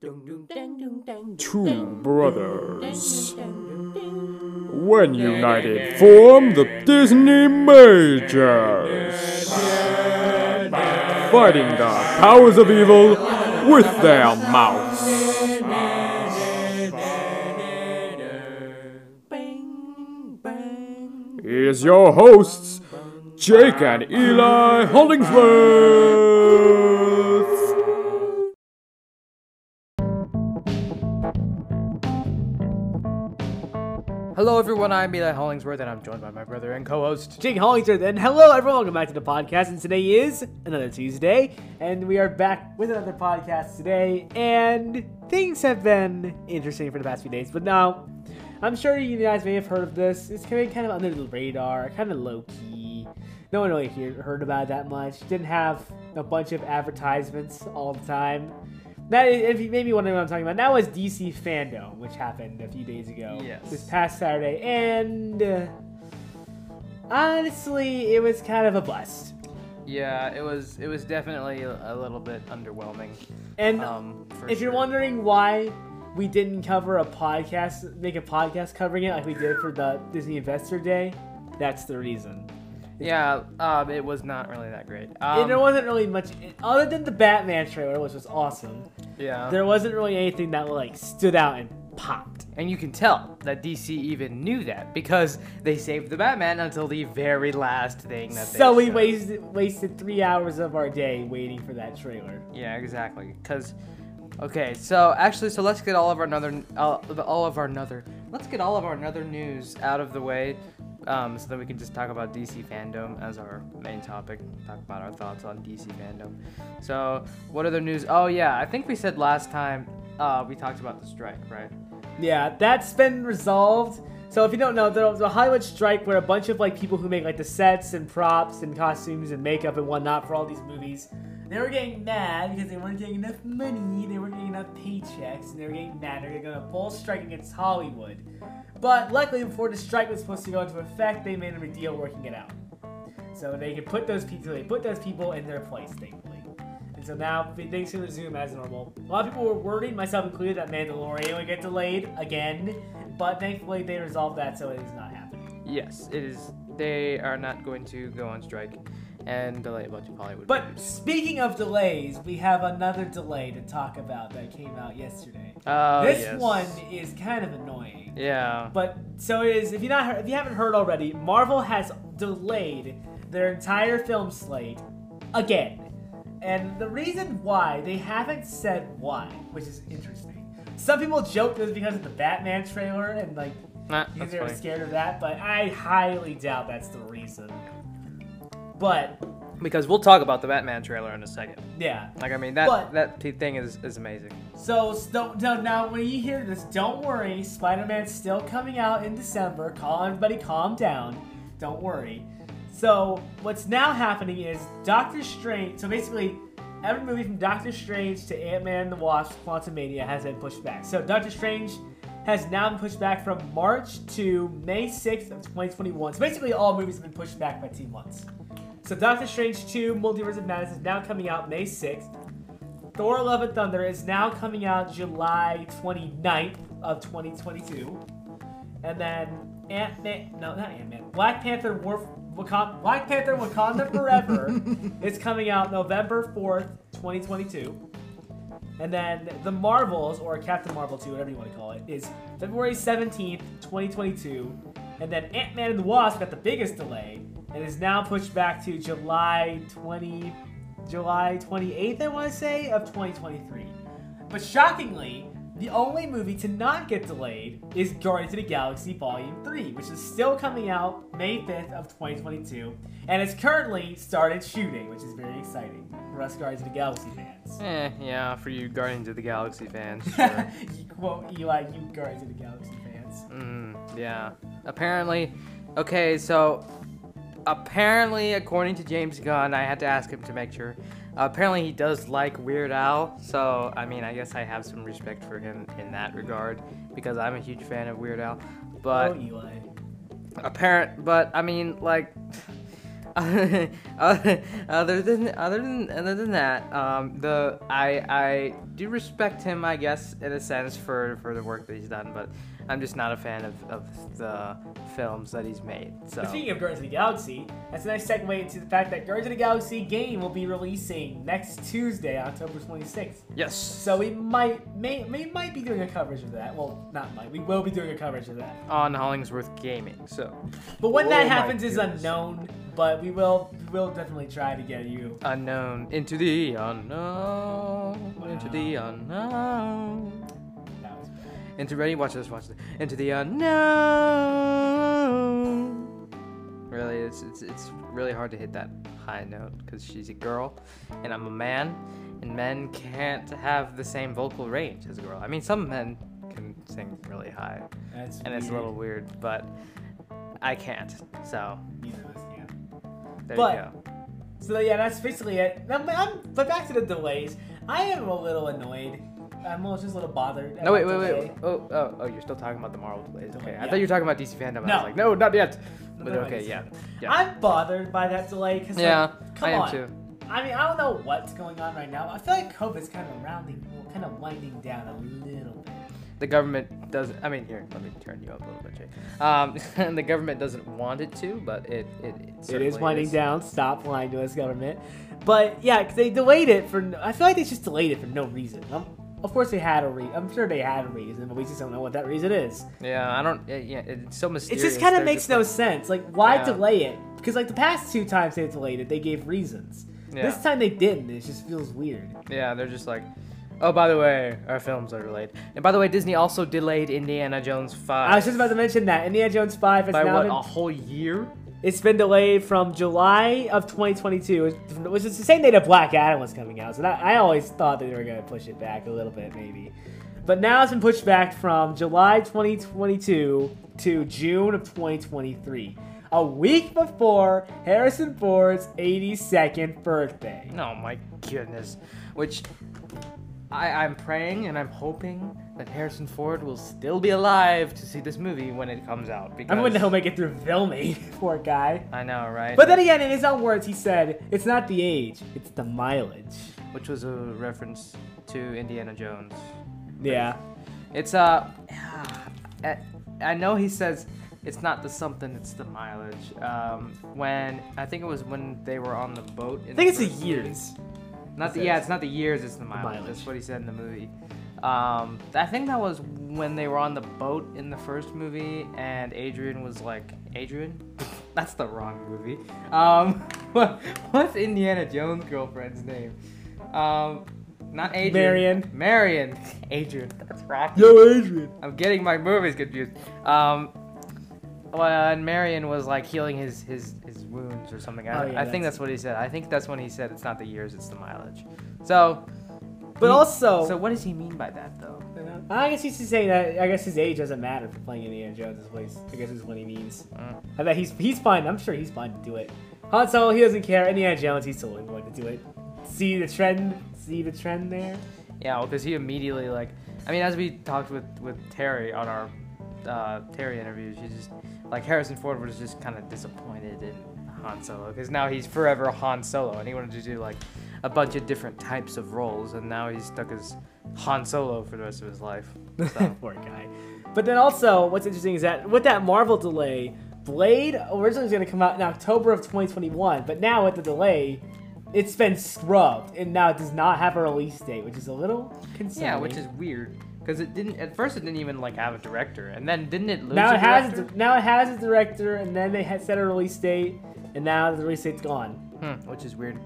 Two brothers. When united, form the Disney Majors. Fighting the powers of evil with their mouths. Here's your hosts, Jake and Eli Hollingsworth. Hello, everyone. I'm Eli Hollingsworth, and I'm joined by my brother and co-host. Jake Hollingsworth, and hello everyone, welcome back to the podcast. And today is another Tuesday, and we are back with another podcast today. And things have been interesting for the past few days, but now I'm sure you guys may have heard of this. It's kind of kind of under the radar, kind of low key. No one really hear, heard about it that much. Didn't have a bunch of advertisements all the time. That if you maybe wondering what I'm talking about, that was DC FanDome, which happened a few days ago. Yes. This past Saturday, and uh, honestly, it was kind of a bust. Yeah, it was it was definitely a, little bit underwhelming. And Um, if you're wondering why we didn't cover a podcast, make a podcast covering it like we did for the Disney Investor Day, that's the reason. Yeah, um, it was not really that great. Um, there wasn't really much other than the Batman trailer, which was awesome. yeah, There wasn't really anything that like stood out and popped. and you can tell that DC even knew that because they saved the Batman until the very last thing that they So we showed. wasted wasted three hours of our day waiting for that trailer. Yeah, exactly. Cause, okay, so actually, so let's get all of our another, all, all of our another, let's get all of our another news out of the way, um, so then we can just talk about DC FanDome as our main topic. Talk about our thoughts on DC FanDome. So, what other news? Oh yeah, I think we said last time, uh, we talked about the strike, right? Yeah, that's been resolved. So if you don't know, there was a Hollywood strike where a bunch of like people who make like the sets and props and costumes and makeup and whatnot for all these movies, they were getting mad because they weren't getting enough money, they weren't getting enough paychecks, and they were getting mad. They're going to go full strike against Hollywood. But luckily, before the strike was supposed to go into effect, they made a deal working it out. So they could put those people, they put those people in their place, thankfully. And so now things can resume as normal. A lot of people were worried, myself included, that Mandalorian would get delayed again, but thankfully they resolved that, so it is not happening. Yes, it is. They are not going to go on strike and delay a bunch of Hollywood. But movies. speaking of delays, we have another delay to talk about that came out yesterday. Oh, this yes. one is kind of annoying. Yeah. But so it is. If you not if you haven't heard already, Marvel has delayed their entire film slate again, and the reason why they haven't said why, which is interesting. Some people joked it was because of the Batman trailer and like Nah, because that's they were scared of that, but I highly doubt that's the reason. But Because we'll talk about the Batman trailer in a second. yeah, Like I mean that But- that thing is is amazing. So, so now, when you hear this, don't worry. Spider-Man's still coming out in December. Call everybody, calm down. Don't worry. So what's now happening is Doctor Strange. So basically, every movie from Doctor Strange to Ant-Man and the Wasp: Quantumania has been pushed back. So Doctor Strange has now been pushed back from March to May 6th of 2021. So basically, all movies have been pushed back by two months. So Doctor Strange 2: Multiverse of Madness is now coming out May 6th. Thor: Love and Thunder is now coming out July 29th of 2022. And then Ant-Man, no, not Ant-Man, Black Panther War, Wakanda, Black Panther Wakanda Forever is coming out November 4th, 2022. And then The Marvels, or Captain Marvel 2, whatever you want to call it, is February 17th, 2022. And then Ant-Man and the Wasp got the biggest delay and is now pushed back to July 20, July 28th, I want to say, of 2023. But shockingly, the only movie to not get delayed is Guardians of the Galaxy Volume 3, which is still coming out May 5th of 2022, and it's currently started shooting, which is very exciting for us Guardians of the Galaxy fans. Eh, yeah, for you Guardians of the Galaxy fans. Sure. you quote Eli, you Guardians of the Galaxy fans. mm, yeah. Apparently, okay, so apparently, according to James Gunn, I had to ask him to make sure. apparently, he does like Weird Al, so I mean, I guess I have some respect for him in that regard because I'm a huge fan of Weird Al. But oh, Eli. apparent, but I mean, like, other than other than other than that, um, the I I do respect him, I guess, in a sense for for the work that he's done, but I'm just not a fan of, of the films that he's made. So Speaking of Guardians of the Galaxy, that's a nice segue into the fact that Guardians of the Galaxy game will be releasing next Tuesday, October 26th. yes, So we might may, may might be doing a coverage of that. Well, not might. We will be doing a coverage of that. on Hollingsworth Gaming. So But when Oh that happens is unknown. But we will we will definitely try to get you. unknown into the unknown into the unknown. That was bad. Into ready? Watch this. Watch this. Into the unknown. Really, it's it's it's really hard to hit that high note because she's a girl, and I'm a man, and men can't have the same vocal range as a girl. I mean, some men can sing really high, That's and it's a little weird, but I can't. So Neither of us can. there But- you go. So yeah, that's basically it. I'm, I'm, but back to the delays. I am a little annoyed. I'm a little- just a little bothered. No, wait, about wait, delay. wait. Oh, oh, oh, you're still talking about the Marvel delays. Okay, I thought you were talking about DC FanDome. I No. was like, no, not yet. But no, okay, yeah, yeah, I'm bothered by that delay because yeah. come I am on. too. I mean, I don't know what's going on right now. I feel like COVID's kind of rounding, kind of winding down a little bit. The government doesn't. I mean, here, let me turn you up a little bit, Jay. Um, the government doesn't want it to, but it it it, It is winding is. down. Stop lying to us, government. But yeah, 'cause they delayed it for. I feel like they just delayed it for no reason. Um, of course, they had a re. I'm sure they had a reason, but we just don't know what that reason is. Yeah, I don't. Yeah, yeah it's so mysterious. It just kind of makes no like- sense. Like, why Yeah. delay it? Because like the past two times they delayed it, they gave reasons. Yeah. This time they didn't. It just feels weird. Yeah, they're just like, oh, by the way, our films are delayed. And by the way, Disney also delayed Indiana Jones five. I was just about to mention that Indiana Jones Five has by now what been a whole year. It's been delayed from July of 2022, which is the same day that Black Adam was coming out. So that, I always thought that they were going to push it back a little bit, maybe. But now it's been pushed back from July 2022 to June of 2023, a week before Harrison Ford's 82nd birthday. Oh my goodness. Which I, I'm praying and I'm hoping that Harrison Ford will still be alive to see this movie when it comes out. Because I'm wondering he'll make it through filming, poor guy. I know, right? But then again, in his own words, he said, "It's not the age, it's the mileage." which was a reference to Indiana Jones. Yeah. It's uh, I- know he says it's not the something, it's the mileage. Um, when I think it was when they were on the boat. In I think it's the the years. movie. Not the yeah, it's not the years, it's the mileage. mileage. That's what he said in the movie. Um, I think that was when they were on the boat in the first movie, and Adrian was like, Adrian, that's the wrong movie. Um, what, what's Indiana Jones' girlfriend's name? Um, not Adrian. Marion. Marion. Adrian. That's Rocky. No, Adrian. I'm getting my movies confused. Um, when Marion was like healing his his, his wounds or something, I, Oh, yeah, I think that's- that's what he said. I think that's when he said it's not the years, it's the mileage. So, But he- also, so what does he mean by that though? I guess he's just saying that. I guess his age doesn't matter for playing Indiana Jones. Is what he's, I guess is what he means. Mm. I bet he's he's fine. I'm sure he's fine to do it. Han Solo, he doesn't care. Indiana Jones, he's totally going to do it. See the trend. See the trend there. Yeah, well, because he immediately like, I mean, as we talked with with Terry on our uh, Terry interviews, he just like Harrison Ford was just kind of disappointed in Han Solo because now he's forever Han Solo, and he wanted to do like a bunch of different types of roles, and now he's stuck as Han Solo for the rest of his life. So. Poor guy. But then also, what's interesting is that with that Marvel delay, Blade originally was going to come out in October of 2021, but now with the delay, it's been scrubbed and now it does not have a release date, which is a little concerning. yeah, which is weird because it didn't at first it didn't even like have a director, and then didn't it lose now a it has now it has a director, and then they had set a release date, and now the release date's gone. Hmm, which is weird.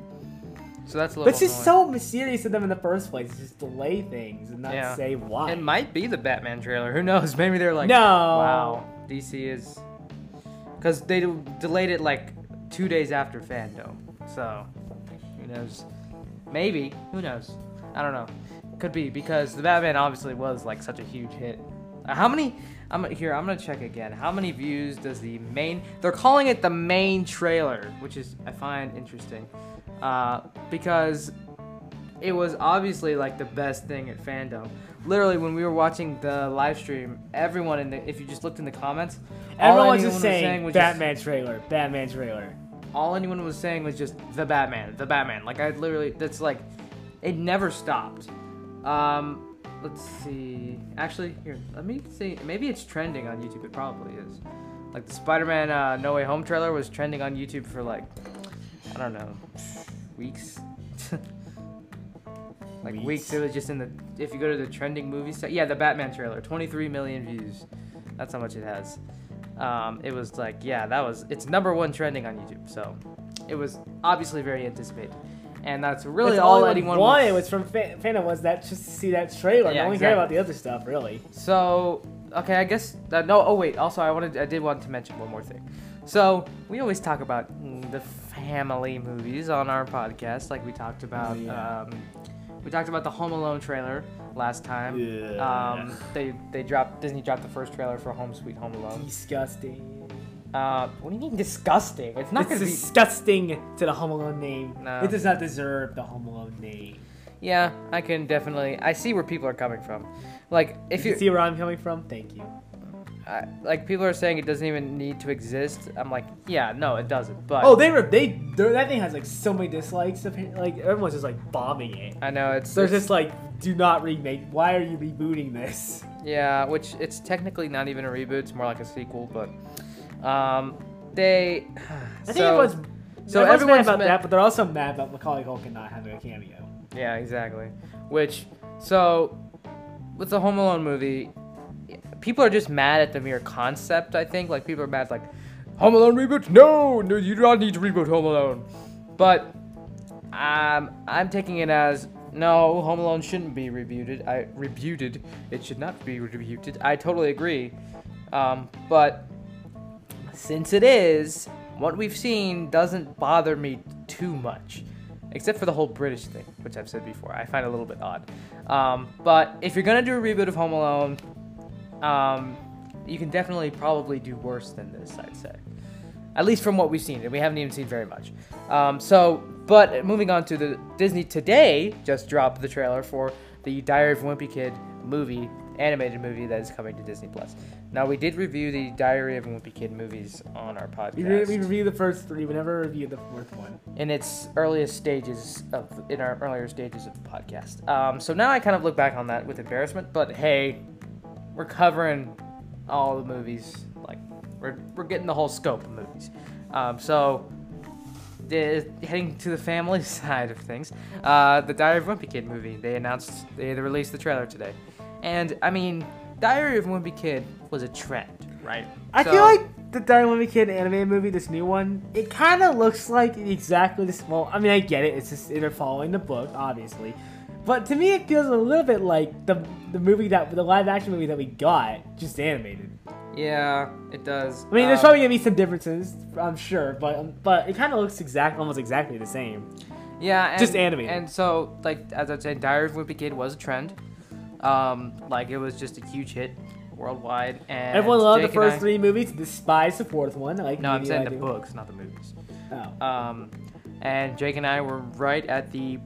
So that's a little. But it's just annoying. so mysterious of them in the first place. It's just delay things and not Yeah. say why. It might be the Batman trailer. Who knows? Maybe they're like, No. wow, DC is, because they d- delayed it like two days after FanDome. So, who knows? Maybe. Who knows? I don't know. Could be because the Batman obviously was like such a huge hit. Uh, How many? I'm here. I'm gonna check again. How many views does the main? They're calling it the main trailer, which is I find interesting, uh, because it was obviously like the best thing at FanDome. Literally, when we were watching the live stream, everyone in the if you just looked in the comments, all Everyone's anyone just was saying was just- Batman trailer, Batman trailer. all anyone was saying was just the Batman, the Batman. Like I literally, that's like, it never stopped. Um, let's see. Actually, here, let me see. Maybe it's trending on YouTube. It probably is. Like the Spider-Man uh, No Way Home trailer was trending on YouTube for like, I don't know, weeks. like weeks. Weeks. It was just in the. If you go to the trending movie site, yeah, the Batman trailer, 23 million views. That's how much it has. Um, it was like, yeah, that was. It's number one trending on YouTube. So, it was obviously very anticipated, and that's really That's all I anyone wanted was from fan, FanDome was that just to see that trailer. Yeah, no one cared exactly. about the other stuff, really. So, okay, I guess that, no. Oh wait, also I wanted, I did want to mention one more thing. So we always talk about mm, the family movies on our podcast, like we talked about. Yeah. Um, we talked about the Home Alone trailer last time. Yeah. Um, they they dropped Disney dropped the first trailer for Home Sweet Home Alone. Disgusting. Uh, what do you mean disgusting? It's not it's be. disgusting to the Home Alone name. No. It does not deserve the Home Alone name. Yeah, I can definitely. I see where people are coming from. Like if If you you see where I'm coming from, thank you. I, like people are saying it doesn't even need to exist. I'm like, yeah, no, it doesn't. But Oh, they were they that thing has like so many dislikes. appa- Like everyone's just like bombing it. I know it's, They're it's- just like, do not remake. Why are you rebooting this? yeah, which it's technically not even a reboot. It's more like a sequel. But um, they. I think so, everyone's so everyone's mad about that, but they're also mad about Macaulay Culkin not having a cameo. Yeah, exactly. Which so with the Home Alone movie, people are just mad at the mere concept. I think like people are mad like Home Alone reboot. No, no, you do not need to reboot Home Alone. But um, I'm taking it as no, Home Alone shouldn't be rebooted. I rebooted. It should not be rebooted. I totally agree. Um, but since it is, what we've seen doesn't bother me too much. Except for the whole British thing, which I've said before. I find a little bit odd. Um, but if you're gonna do a reboot of Home Alone, um, you can definitely probably do worse than this, I'd say. At least from what we've seen, and we haven't even seen very much. Um, so, but moving on to the Disney today, just dropped the trailer for the Diary of a Wimpy Kid movie, animated movie that is coming to Disney Plus. Now, we did review the Diary of a Wimpy Kid movies on our podcast We, re- we reviewed the first three. We never reviewed the fourth one. in its earliest stages of in our earlier stages of the podcast. Um, so now I kind of look back on that with embarrassment, but hey, we're covering all the movies. Like we're we're getting the whole scope of movies. Um, so the, heading to the family side of things, uh, the Diary of Wimpy Kid movie. They announced they, released the trailer today, and I mean, Diary of Wimpy Kid was a trend, right? I So- feel like the Diary of Wimpy Kid animated movie, this new one, it kind of looks like exactly this. Well, I mean, I get it. It's just they're following the book, obviously. But to me, it feels a little bit like the the movie that the live action movie that we got, just animated. yeah, it does. I mean, there's Um, probably gonna be some differences, I'm sure, but um, but it kind of looks exact, almost exactly the same. Yeah, and, Just animated. And so, like as I said, Diary of a Wimpy Kid was a trend. Um, like it was just a huge hit worldwide, and Everyone loved Jake the first I- three movies, despised the fourth one. Like No, I'm saying the books, not the movies. Oh. Um, and Jake and I were right at the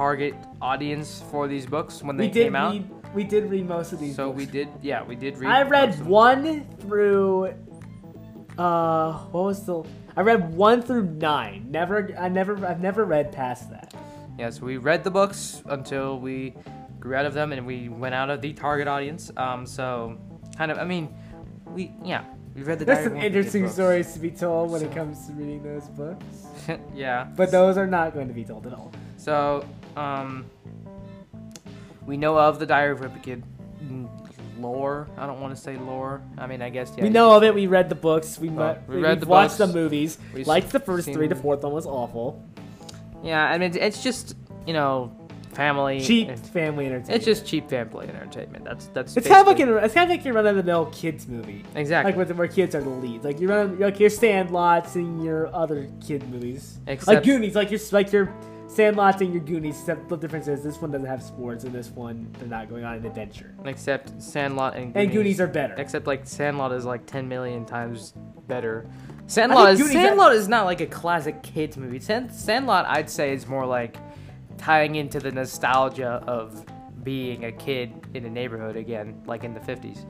target audience for these books when they we did came out. read. We did read most of these. So books. we did, yeah, we did read. I read one through. Uh, what was the? I read one through nine. Never, I never, I've never read past that. Yeah, so we read the books until we grew out of them, and we went out of the target audience. Um, so kind of, I mean, we yeah, we read the. There's some of a Wimpy Kid interesting stories to be told when it comes to reading those books, yeah. but those are not going to be told at all. So, um, we know of the Diary of a Wimpy Kid lore. I don't want to say lore. I mean, I guess yeah. we know of it. We read the books. We, Well, we we've the watched books. the movies. We've Liked the first seen- three. The fourth one was awful. Yeah, I mean, it's just you know, family. Cheap family entertainment. It's just cheap family entertainment. That's that's. It's kind of like an, it's kind of like your run of the mill kids movie. exactly. Like with where kids are the leads. Like you run like your Sandlots and your other kid movies. like Goonies, like your like your Sandlots and your Goonies. Except the difference is this one doesn't have sports, and this one they're not going on an adventure. Except Sandlot and Goonies. And Goonies are better. Except like Sandlot is like 10 million times better. Sandlot is Goonies- Sandlot is not like a classic kids movie. Sand, Sandlot I'd say is more like tying into the nostalgia of being a kid in a neighborhood again, like in the 50s.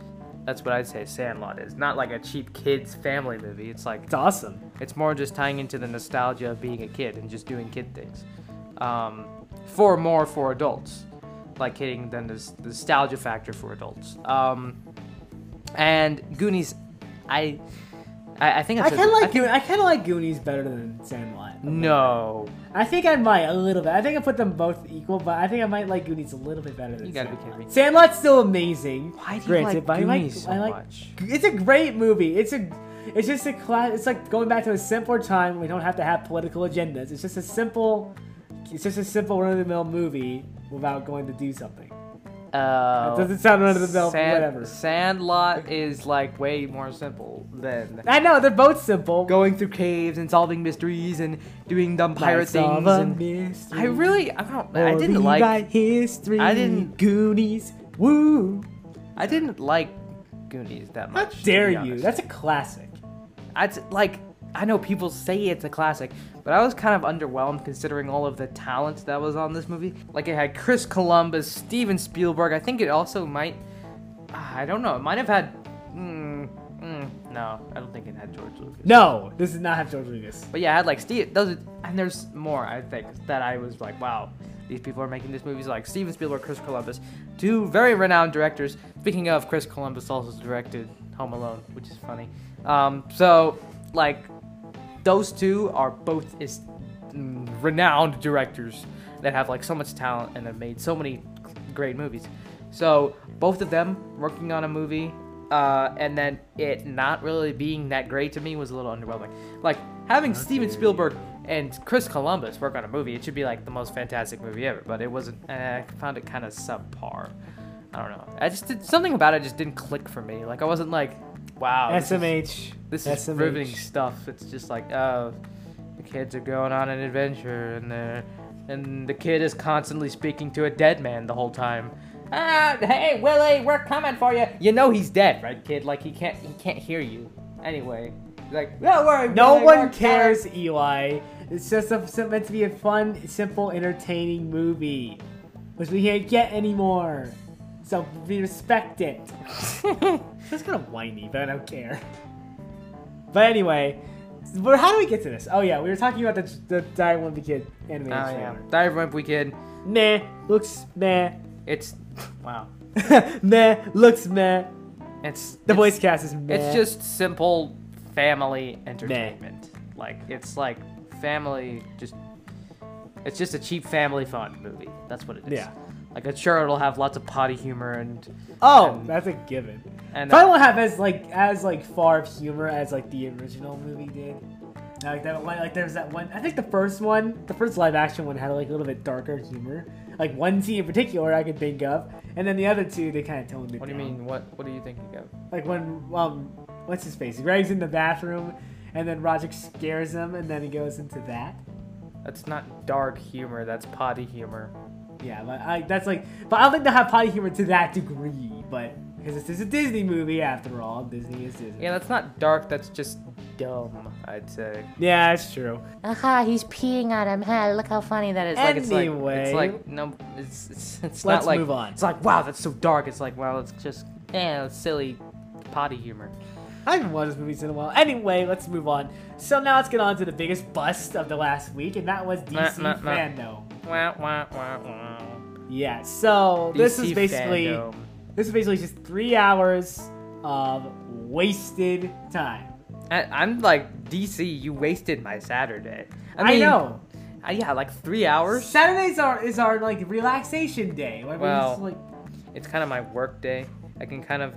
That's what I'd say Sandlot is. Not like a cheap kids family movie. It's like It's awesome. it's more just tying into the nostalgia of being a kid and just doing kid things. Um, for more for adults, like hitting then the nostalgia factor for adults. Um, and Goonies, I, I, I think I kind of like Goonies. I kind of like Goonies better than Sandlot. No, I think I might a little bit. I think I put them both equal, but I think I might like Goonies a little bit better than You gotta be Sandlot. kidding me. Sandlot's still amazing. why do you Granted, like but I like- Goonies so I like- much? It's a great movie. It's a it's just a class. It's like going back to a simpler time. We don't have to have political agendas. It's just a simple. It's just a simple run of the mill movie without going to do something. Uh, it doesn't sound run of the mill. Sand- Whatever. Sandlot is like way more simple than I know they're both simple. going through caves and solving mysteries and doing dumb pirate things. And I really, I don't, I didn't like. history. I didn't- Goonies. Woo! I didn't like Goonies that much. to dare you? That's a classic. I'd like. I know people say it's a classic, but I was kind of underwhelmed considering all of the talent that was on this movie. Like it had Chris Columbus, Steven Spielberg. I think it also might. ah, I don't know. It might have had. Mm, mm, no, I don't think it had George Lucas. No, this does not have George Lucas. But yeah, I had like Steve. Those, and there's more. I think that I was like, wow, these people are making these movies. Like Steven Spielberg, Chris Columbus, two very renowned directors. Speaking of, Chris Columbus also directed Home Alone, which is funny. Um, so like, those two are both is mm, renowned directors that have like so much talent and have made so many great movies. So both of them working on a movie, uh, and then it not really being that great to me was a little underwhelming. Like having Steven Spielberg and Chris Columbus work on a movie, it should be like the most fantastic movie ever. But it wasn't. eh, I found it kind of subpar. I don't know. I just did something about it just didn't click for me. Like I wasn't like, wow, this is- SMH. this is SMH. riveting stuff. It's just like, oh, the kids are going on an adventure, and they're, and the kid is constantly speaking to a dead man the whole time. Ah, hey Willie, we're coming for you. You know he's dead, right, kid? Like he can't, he can't hear you. Anyway, like, don't worry. No Willie, we're one coming." cares, Eli. It's just a, meant to be a fun, simple, entertaining movie, which we can't get anymore. So we respect it. That's kind of whiny, but I don't care. But anyway, but how do we get to this? Oh yeah, we were talking about the the of Wimpy Kid Oh animated yeah, trailer. Dive Wimpy Kid. Meh, looks meh. It's, wow. meh, looks meh. It's The it's- voice cast is meh. It's just simple family entertainment. Like it's like family just it's just a cheap family fun movie. That's what it is. Yeah. Like I'm sure it'll have lots of potty humor and Oh, and- that's a given. and Probably uh, won't have as like as like far of humor as like the original movie did. Like that one, like there's that one. I think the first one, the first live action one, had like a little bit darker humor. Like one scene in particular, I could think of, and then the other two, they kind of toned it what do you down. mean? What what are you thinking of? Like when um, what's his face? Greg's in the bathroom, and then Roger scares him, and then he goes into that. That's not dark humor. That's potty humor. Yeah, but I that's like, but I don't think they'll have potty humor to that degree. But because this is a Disney movie after all, Disney is Disney. Yeah, that's not dark. That's just dumb. I'd say. Yeah, that's true. Aha, he's peeing on him. Ha, look how funny that is. It's like it's like Anyway. it's like no. It's it's, it's Let's move on. It's like wow, that's so dark. It's like wow, it's just yeah, it's silly potty humor. I haven't watched this movie in a while. Anyway, let's move on. So now let's get on to the biggest bust of the last week, and that was DC Nah, nah, nah. Wah, wah, wah, wah. Yeah. So this is basically FanDome. this is basically just three hours of wasted time. I, I'm like DC. You wasted my Saturday. I, I, know. uh, yeah, like three hours. Saturdays are is our like relaxation day. Like, Well- just, like It's kind of my work day. I can kind of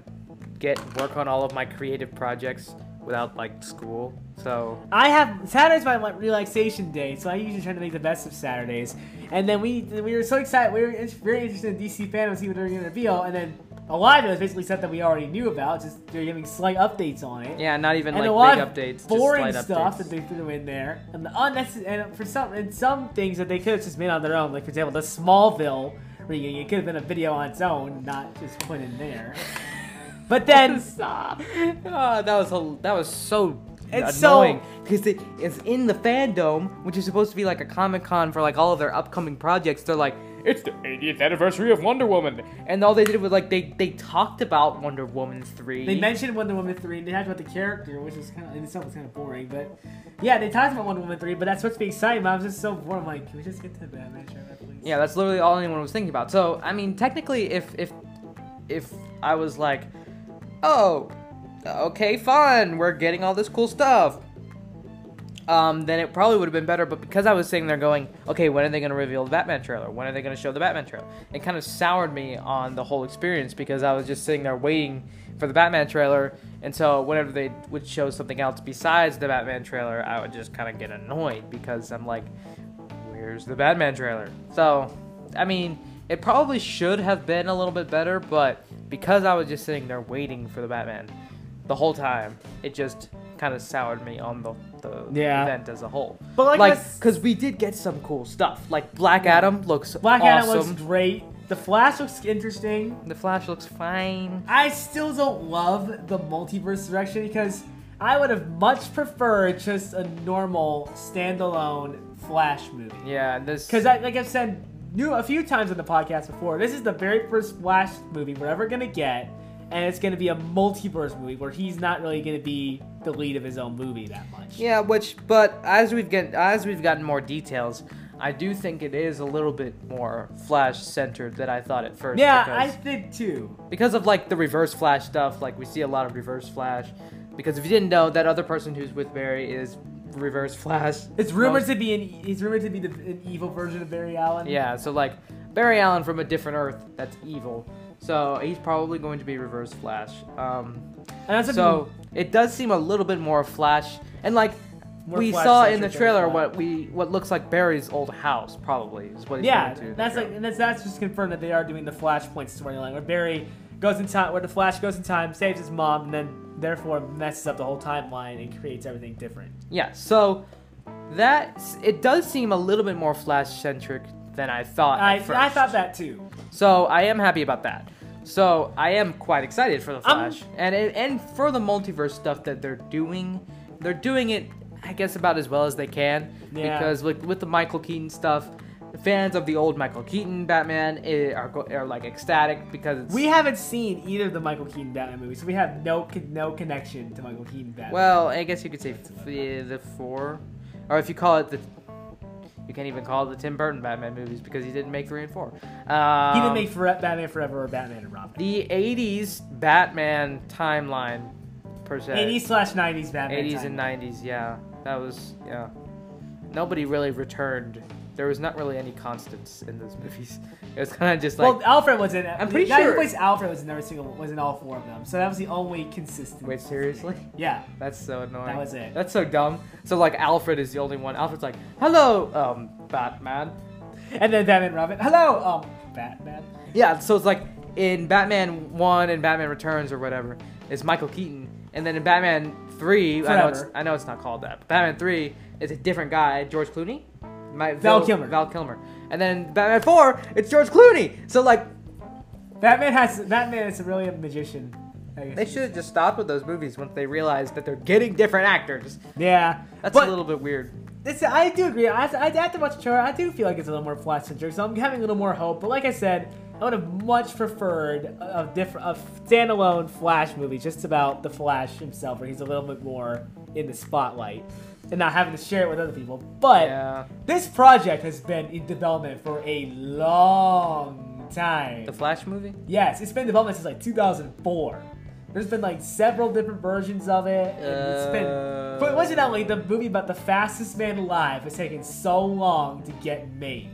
get work on all of my creative projects without like school. So I have Saturdays my relaxation day, so I usually try to make the best of Saturdays. And then we we were so excited, we were in- very interested in DC FanDome, see what they were going to reveal, and then a lot of it was basically stuff that we already knew about, just they're giving slight updates on it. yeah, not even and a like lot big updates. boring stuff slight that they threw in there, and the unnecessary, and for some, and some things that they could have just made on their own, like for example, the Smallville reunion, it could have been a video on its own, not just put in there. But then, Stop. Oh, that was a, that was so It's so- annoying because it is in the FanDome, which is supposed to be like a comic con for like all of their upcoming projects. They're like, It's the 80th anniversary of Wonder Woman. And all they did was like they they talked about Wonder Woman three. They mentioned Wonder Woman 3, and they talked about the character, which is kind of, in itself was kind of boring, but yeah, they talked about Wonder Woman 3, but that's supposed to be exciting, but I was just so bored. I'm like, can we just get to Batman trailer, please? Yeah, that's literally all anyone was thinking about. So I mean, technically, if if if I was like, oh, okay, fun, we're getting all this cool stuff. Um, then it probably would have been better, but because I was sitting there going, okay, when are they going to reveal the Batman trailer? When are they going to show the Batman trailer? It kind of soured me on the whole experience because I was just sitting there waiting for the Batman trailer, and so whenever they would show something else besides the Batman trailer, I would just kind of get annoyed because I'm like, where's the Batman trailer? So, I mean, it probably should have been a little bit better, but because I was just sitting there waiting for the Batman the whole time, it just kind of soured me on the, the Yeah. event as a whole. But, like, like, because we did get some cool stuff. Like Black Adam looks Black awesome. Adam looks great. The Flash looks interesting. the Flash looks fine. I still don't love the multiverse direction because I would have much preferred just a normal standalone Flash movie. Yeah, this Because, like I've said new a few times on the podcast before, this is the very first Flash movie we're ever gonna get, and it's gonna be a multiverse movie where he's not really gonna be the lead of his own movie that much. Yeah, which but as we've get as we've gotten more details, I do think it is a little bit more Flash centered than I thought at first. Yeah, because, I think too. because of like the Reverse Flash stuff. Like we see a lot of Reverse Flash. Because if you didn't know, that other person who's with Barry is Reverse Flash. It's rumored Most- to be an he's rumored to be the, an evil version of Barry Allen. Yeah, so like Barry Allen from a different Earth that's evil. So he's probably going to be Reverse Flash. Um, and that's what so it does seem a little bit more Flash, and like we saw in the trailer what we what looks like Barry's old house probably is what he's Yeah, going to. the that's like, and that's, that's just confirmed that they are doing the Flashpoint storyline where Barry goes in time, where the Flash goes in time, saves his mom, and then therefore messes up the whole timeline and creates everything different. yeah. So that it does seem a little bit more Flash centric than I thought. at I, first. I thought that too. So I am happy about that. So I am quite excited for the Flash and and for the multiverse stuff that they're doing. They're doing it, I guess, about as well as they can. Yeah. Because with with the Michael Keaton stuff, the fans of the old Michael Keaton Batman eh, are are like ecstatic because it's, We haven't seen either of the Michael Keaton Batman movies, so we have no no connection to Michael Keaton Batman. well, I guess you could say f- the four, or if you call it the. You can't even call it the Tim Burton Batman movies because he didn't make three and four. Um, he didn't make for- Batman Forever or Batman and Robin. the '80s Batman timeline per se. 80s slash 90s Batman. 80s and 90s, yeah. That was, yeah. Nobody really returned. There was not really any constants in those movies. It was kind of just like, well, Alfred was in. I'm pretty sure- plays Alfred was in every single was in all four of them, so that was the only consistent. wait, seriously? Yeah, That's so annoying. That was it. That's so dumb. So like Alfred is the only one. Alfred's like, hello, um, Batman. and then Batman Robin. Hello, um, Batman. Yeah, so it's like in Batman 1 and Batman Returns or whatever, it's Michael Keaton. And then in Batman 3, I know, it's, I know it's not called that, but Batman 3 is a different guy, George Clooney? My, Val Kilmer. Val Kilmer. And then Batman 4, it's George Clooney. So like, Batman has Batman is really a magician. They should have just stopped with those movies once they realized that they're getting different actors. Yeah, That's but a little bit weird. It's, I do agree. I, I, after watching the trailer, I do feel like it's a little more flash centric, so I'm having a little more hope. But like I said, I would have much preferred a, a different, a standalone Flash movie, just about the Flash himself, where he's a little bit more in the spotlight and not having to share it with other people. But Yeah. this project has been in development for a long time. The Flash movie? Yes, it's been in development since like 2004. There's been like several different versions of it. And it's been, Uh, but coincidentally, the movie about the fastest man alive has taken so long to get made,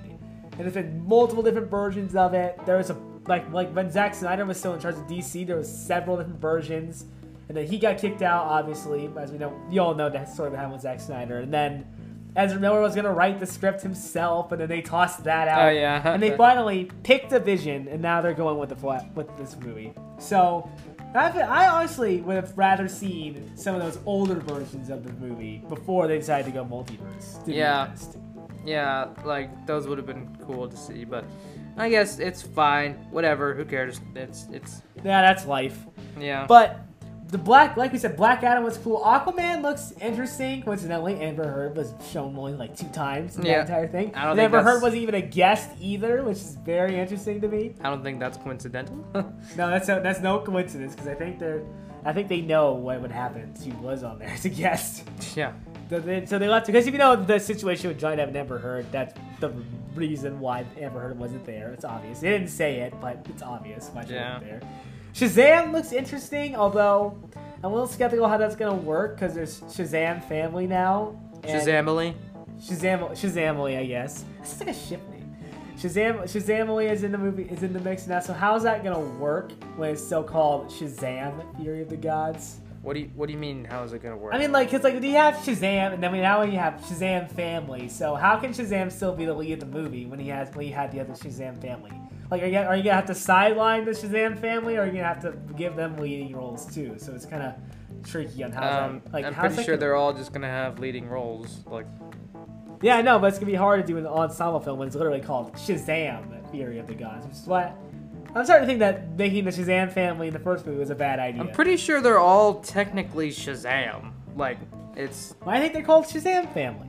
and there's been multiple different versions of it. There was a like like when Zack Snyder was still in charge of DC, there was several different versions, and then he got kicked out. Obviously, as we know, you all know that story behind with Zack Snyder, and then. Ezra Miller was gonna write the script himself, and then they tossed that out. Oh, yeah. and they finally picked a vision, and now they're going with the flat with this movie. So, I, I honestly would have rather seen some of those older versions of the movie before they decided to go multiverse. To Yeah. Yeah, like those would have been cool to see, but I guess it's fine. Whatever, who cares? It's it's Yeah, that's life. yeah. But the black, like we said, Black Adam was cool. Aquaman looks interesting. Coincidentally, Amber Heard was shown only like two times in Yeah. that entire thing. I don't and think Amber Heard wasn't even a guest either, which is very interesting to me. I don't think that's coincidental. No, that's no, that's no coincidence because I think they're, I think they know what would happen. if She was on there as a guest. yeah. So they, so they left because if you know the situation with Johnny Depp and Amber Heard, that's the reason why Amber Heard wasn't there. It's obvious. They didn't say it, but it's obvious why she Yeah. wasn't there. Shazam looks interesting, although I'm a little skeptical how that's gonna work because there's Shazam family now. Shazamily. Shazam Shazamily, I guess. This is like a ship name. Shazam Shazamily is in the movie is in the mix now. So how's that gonna work when it's still called Shazam: Fury of the Gods? What do you What do you mean? How is it gonna work? I mean, like, cause like do you have Shazam, and then we now you have Shazam family. So how can Shazam still be the lead of the movie when he has when he had the other Shazam family? Like, are you, are you gonna have to sideline the Shazam family, or are you gonna have to give them leading roles too? So it's kind of tricky on how. um, that, like, I'm pretty sure gonna- they're all just gonna have leading roles. Like, Yeah, I know, but it's gonna be hard to do an ensemble film when it's literally called Shazam: Fury of the Gods, which is what. I'm starting to think that making the Shazam family in the first movie was a bad idea. I'm pretty sure they're all technically Shazam. Like, it's Why I think they're called Shazam family.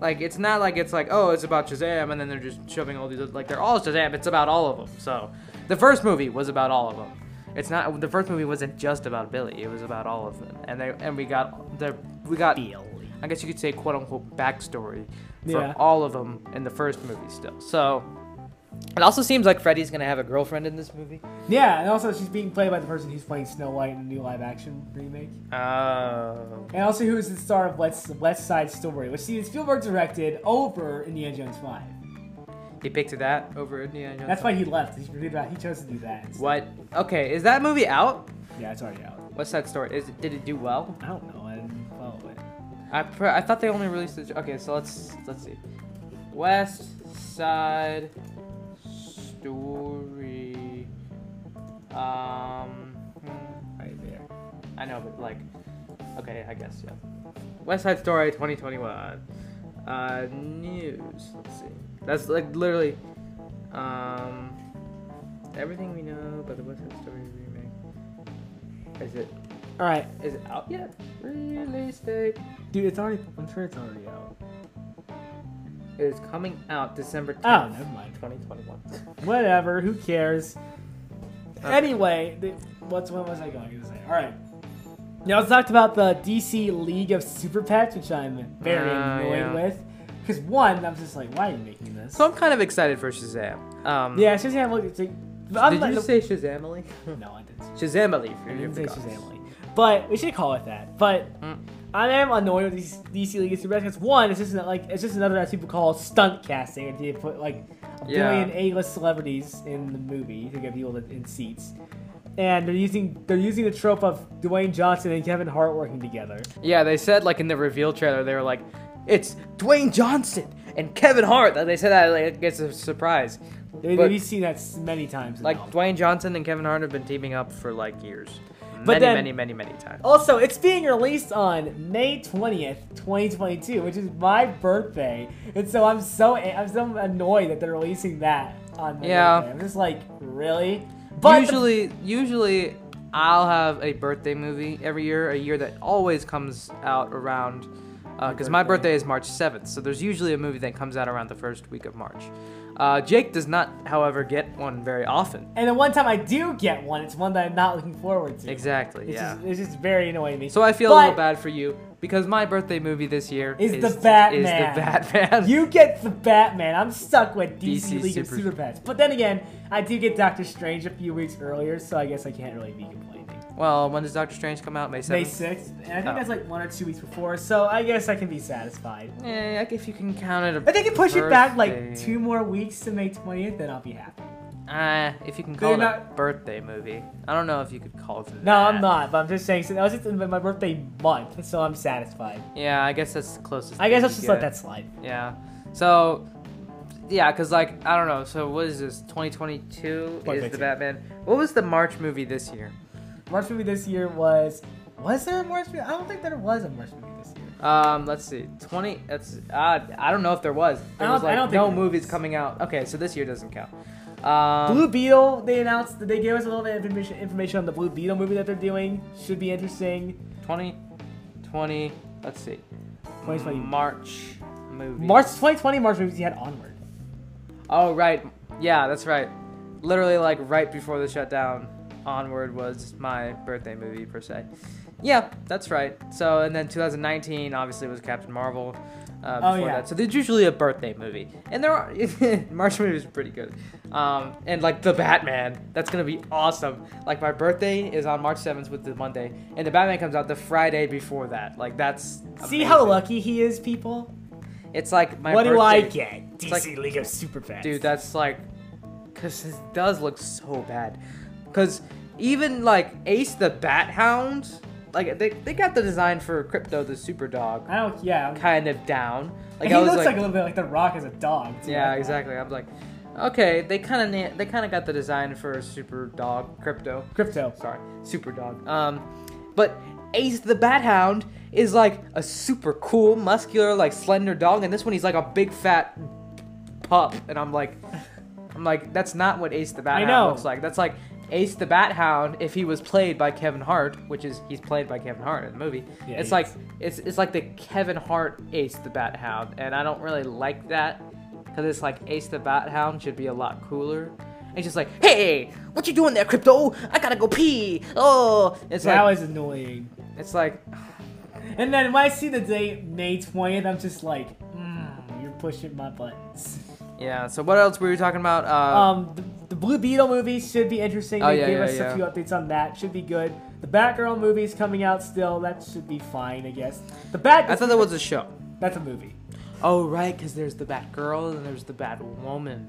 Like it's not like it's like oh it's about Shazam and then they're just shoving all these like they're all Shazam. It's about all of them. So the first movie was about all of them. It's not the first movie wasn't just about Billy. It was about all of them. And they and we got the we got I guess you could say quote unquote backstory for Yeah. all of them in the first movie still. So it also seems like Freddy's gonna have a girlfriend in this movie. Yeah, and also she's being played by the person who's playing Snow White in the new live action remake. Oh. And also who is the star of West, West Side Story, which Steven Spielberg directed over Indiana Jones 5. He picked that over Indiana Jones. That's why he left. He, did that- he chose to do that. instead. What? Okay, is that movie out? Yeah, it's already out. What's that story? Is it, did it do well? I don't know. I didn't follow it. I pr- I thought they only released it. Okay, so let's let's see. West Side Um, hmm, Right there. I know, but like, okay, I guess yeah. West Side Story 2021. Uh, news. Let's see. That's like literally, um, everything we know about the West Side Story remake. Is it All right, is it out yet? Release date. dude. It's already. I'm sure it's already out. It is coming out December 10th, Oh, never mind. 2021. Whatever. Who cares? Okay. Anyway, the, what's what was I going to say? All right. Now let's talk about the DC League of Super Pets, which I'm very Ah, annoyed yeah. with. Because one, I'm just like, why are you making this? So I'm kind of excited for Shazam. Um, yeah, Shazam. Look, it's like, I'm Did not- you say Shazamily? No, I didn't. Shazamily. I for your didn't say. Shazamily. But we should call it that. But Mm. I am annoyed with these DC League of Super because one, it's just not, like it's just another that people call stunt casting. If you put like a Yeah. billion A-list celebrities in the movie to get people in seats, and they're using they're using the trope of Dwayne Johnson and Kevin Hart working together. Yeah, they said like in the reveal trailer, they were like, "It's Dwayne Johnson and Kevin Hart." They said that like it's a surprise. They, But- we've seen that many times. Like now. Dwayne Johnson and Kevin Hart have been teaming up for like years, But many, then- many, many, many times. Also, it's being released on May 20th, 2022, which is my birthday. And so I'm so I'm so annoyed that they're releasing that on my Yeah. birthday. I'm just like, really? But the- usually, usually, I'll have a birthday movie every year. A year that always comes out around, uh, because my birthday. birthday is March seventh. So there's usually a movie that comes out around the first week of March. Uh, Jake does not, however, get one very often. and the one time I do get one, it's one that I'm not looking forward to. Exactly. It's, yeah. just, it's just very annoying to me. So I feel a little bad for you because my birthday movie this year Is is, the Batman. Is the Batman. You get the Batman. I'm stuck with DC, DC League of Super- Super Pets. But then again, I do get Doctor Strange a few weeks earlier, so I guess I can't really be complaining. Well, when does Doctor Strange come out? May May seventh. 6th, and I think Oh. that's like one or two weeks before, so I guess I can be satisfied. Yeah, like if you can count it. A If they can push it back like two more weeks to May 20th, then I'll be happy. Uh, if you can call They're it not- a birthday movie, I don't know if you could call it. No, I'm not, but I'm just saying, so that was just in my birthday month, so I'm satisfied. Yeah, I guess that's the closest. I guess I'll just let that slide. Yeah. So, yeah, cause like I don't know. So what is this? 2022 is the Batman. What was the March movie this year? March movie this year was. Was there a March movie? I don't think there was a March movie this year. Um, let's see. 20. That's uh, I don't know if there was. There I was don't- I like don't think no there movies was. coming out. Okay, so this year doesn't count. Um, Blue Beetle, they announced that they gave us a little bit of information, information on the Blue Beetle movie that they're doing. Should be interesting. 2020. Let's see. 2020. March movie. March 2020 March movies you had Onward. Oh right. Yeah, that's right. Literally like right before the shutdown, Onward was my birthday movie per se. Yeah, that's right. So and then 2019 obviously was Captain Marvel. Uh, Oh, yeah. that. So there's usually a birthday movie, and there are March movies are pretty good. Um, and like the Batman, that's gonna be awesome. Like my birthday is on March 7th with the Monday, and the Batman comes out the Friday before that. Like that's See how lucky he is, people. It's like my what do I get? DC like- League of Super Pets. Dude, that's like, cause it does look so bad. Cause even like Ace the Bat Hound, like they, they got the design for Krypto the Super Dog I don't. Yeah. kind of down. Like he I was looks like, like, a little bit like The Rock as a dog. Too. yeah, thought. exactly. I'm like, okay, they kind of they kind of got the design for Super Dog Krypto. Krypto. Sorry, Super Dog. Um, but Ace the Bat Hound is like a super cool, muscular, like slender dog, and this one he's like a big fat pup, and I'm like, I'm like, that's not what Ace the Bat I Hound know. looks like. That's like Ace the Bat Hound if he was played by Kevin Hart, which is he's played by Kevin Hart in the movie. Yeah, it's like is. it's it's like the Kevin Hart Ace the Bat Hound, and I don't really like that because it's like Ace the Bat Hound should be a lot cooler. And he's just like, hey, what you doing there, Krypto? I gotta go pee. Oh, it's that like was annoying. it's like And then when I see the date May 20th, I'm just like, mm, you're pushing my buttons. yeah. So what else were we talking about? Uh, Um, the, the Blue Beetle movie should be interesting. Oh, they yeah, gave yeah, us yeah. a few updates on that. Should be good. The Batgirl movie's coming out still. That should be fine, I guess. The Bat. I thought that was a show. That's a movie. Oh right, because there's the Batgirl and there's the Batwoman.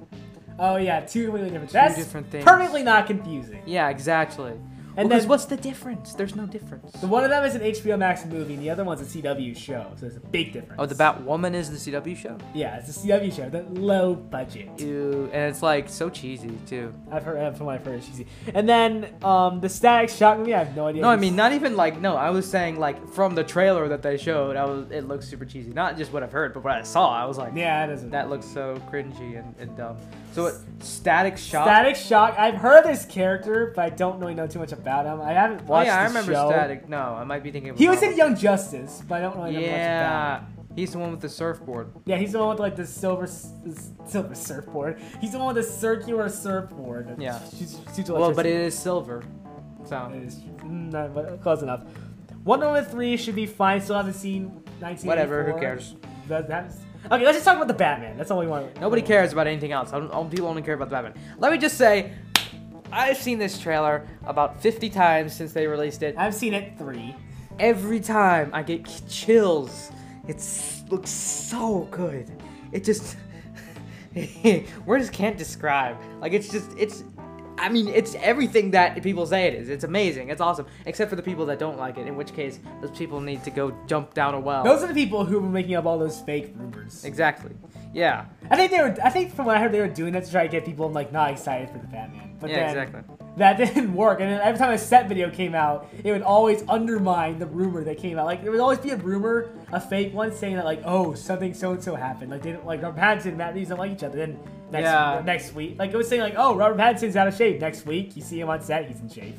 Oh yeah, two completely different. That's different things. perfectly not confusing. Yeah, exactly. And Because then- what's the difference? There's no difference. The one of them is an HBO Max movie, and the other one's a CW show. So there's a big difference. Oh, the Batwoman is the CW show. Yeah, it's a CW show. The low budget. Ew, and it's like so cheesy too. I've heard uh, from my first cheesy. And then um, the Static Shock movie. I have no idea. No, I mean not even like no. I was saying like from the trailer that they showed, I was it looks super cheesy. Not just what I've heard, but what I saw. I was like, Yeah, it isn't. that looks so cringy and, and dumb. So what? Static Shock. Static Shock. I've heard this character, but I don't really know too much about him. I haven't Oh watched. yeah, I remember show. Static. No, I might be thinking. Of He was in Young Justice, but I don't really know much about Yeah, him. he's the one with the surfboard. Yeah, he's the one with like the silver, silver surfboard. He's the one with the circular surfboard. Yeah. shoots- shoots Well, but it is silver. So It is mm, not, but close enough. Wonder Woman three should be fine. Still haven't seen 1984. whatever. Who cares? That, that's, okay, let's just talk about the Batman. That's all we want. Nobody cares about anything else. I don't- all people only care about the Batman. Let me just say, I've seen this trailer about 50 times since they released it. I've seen it three. Every time I get chills. It looks so good. It just words can't describe. Like it's just it's. I mean, it's everything that people say it is. It's amazing. It's awesome. Except for the people that don't like it. In which case, those people need to go jump down a well. Those are the people who were making up all those fake rumors. exactly. Yeah. I think they were. I think from what I heard, they were doing that to try to get people like not excited for the Batman. But Yeah, exactly. That didn't work, and then every time a set video came out, it would always undermine the rumor that came out. Like there would always be a rumor, a fake one, saying that like, oh, something so and so happened. Like they didn't like Robert Pattinson and Matt Reeves don't like each other. Then next Yeah. next week, like it was saying like, oh, Robert Pattinson's out of shape. Next week, you see him on set, he's in shape.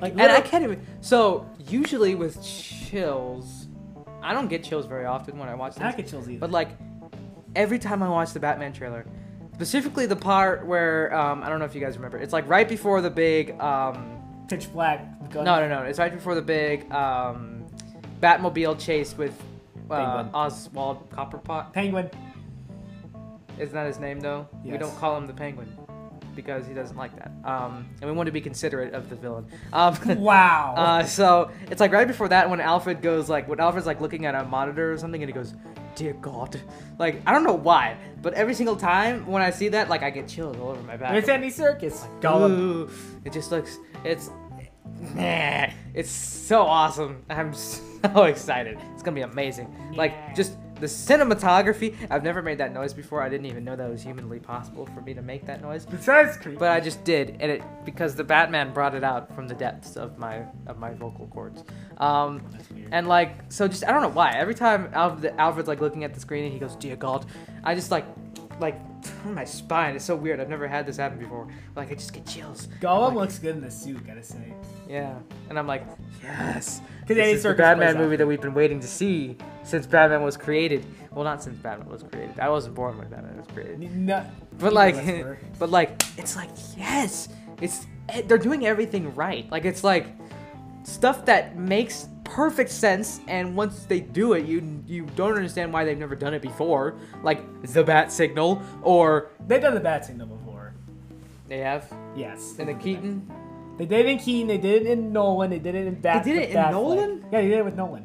Like, and I can't even. So usually with chills, I don't get chills very often when I watch I don't get chills either. But like every time I watch the Batman trailer, specifically the part where um, I don't know if you guys remember, it's like right before the big. Um, Pitch Black. gun- no, no, no. It's right before the big um, Batmobile chase with uh, Oswald Copperpot. Penguin. Isn't that his name though? We don't call him the Penguin because he doesn't like that. Um, and we want to be considerate of the villain. Um, Wow. Uh, so it's like right before that when Alfred goes like when Alfred's like looking at a monitor or something and he goes, "Dear God," like I don't know why, but every single time when I see that, like I get chills all over my back. it's Andy Serkis. Ooh, it just looks it's nah, it's so awesome. I'm so excited. It's gonna be amazing. Like just the cinematography. I've never made that noise before. I didn't even know that was humanly possible for me to make that noise. Besides creepy. But I just did, and it because the Batman brought it out from the depths of my of my vocal cords. Um, That's weird. and like so, just I don't know why. Every time Alfred, Alfred's like looking at the screen and he goes, "Dear God," I just like like my spine. It's so weird. I've never had this happen before. Like I just get chills. Gollum Like- looks good in the suit, gotta say. Yeah, and I'm like, yes. 'Cause This Andy is the Batman movie Alfred. that we've been waiting to see since Batman was created. Well, not since Batman was created. I wasn't born when Batman was created. No, But like, of us were. but like, it's like yes, it's eh, they're doing everything right. Like it's like stuff that makes perfect sense, and once they do it, you you don't understand why they've never done it before. Like the bat signal, or they've done the bat signal before. they have Yes. and the Keaton. They did it in Keaton, they did it in Nolan, they did it in Bat. They did it in Batfleck. Nolan? Yeah, they did it with Nolan.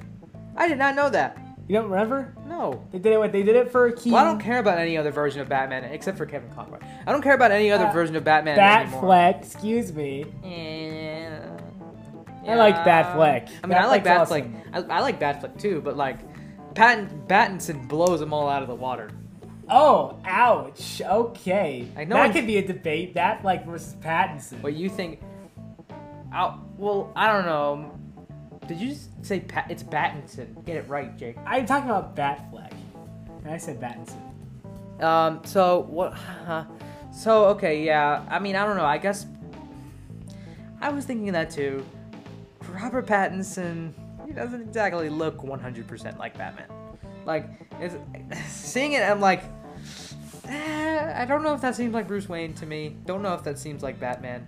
I did not know that. You don't remember? No. They did it with they did it for Keaton. Well, I don't care about any other version of Batman except for Kevin Conroy. I don't care about any other Uh, version of Batman anymore. Batfleck, excuse me. Yeah. I like Batfleck. I mean, I like Batfleck's Batfleck. I, I like Batfleck too, but like, Patton, Battinson blows them all out of the water. Oh, ouch. Okay. I know that could be a debate. That like versus Pattinson. What you think? I, well, I don't know. Did you just say Pat? It's Battinson. Get it right, Jake. I'm talking about Batfleck. And I said Pattinson. Um. So what? so okay, yeah. I mean, I don't know. I guess I was thinking that too. Robert Pattinson, he doesn't exactly look 100% like Batman. Like, seeing it, I'm like, eh, I don't know if that seems like Bruce Wayne to me. Don't know if that seems like Batman.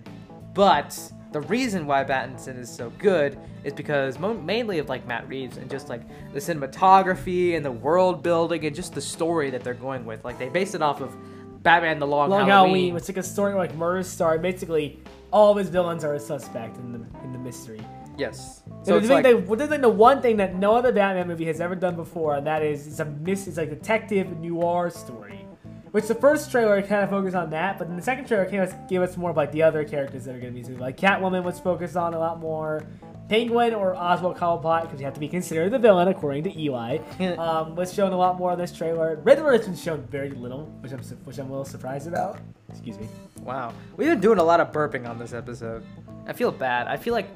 But the reason why Pattinson is so good is because mo- mainly of like Matt Reeves and just like the cinematography and the world building and just the story that they're going with. Like they based it off of Batman: The Long, Long Halloween. Halloween, which like a story like murders start. Basically, all of his villains are a suspect in the in the mystery. Yes. So it's thing like, they, there's like the one thing that no other Batman movie has ever done before, and that is it's a mis- it's like detective noir story. Which the first trailer kind of focused on that, but then the second trailer gave us, gave us more of like the other characters that are going to be movie. Like Catwoman was focused on a lot more. Penguin or Oswald Cobblepot, because you have to be considered the villain according to Eli, um, was shown a lot more in this trailer. Riddler has been shown very little, which I'm which I'm a little surprised about. Excuse me. wow, we've been doing a lot of burping on this episode. I feel bad. I feel like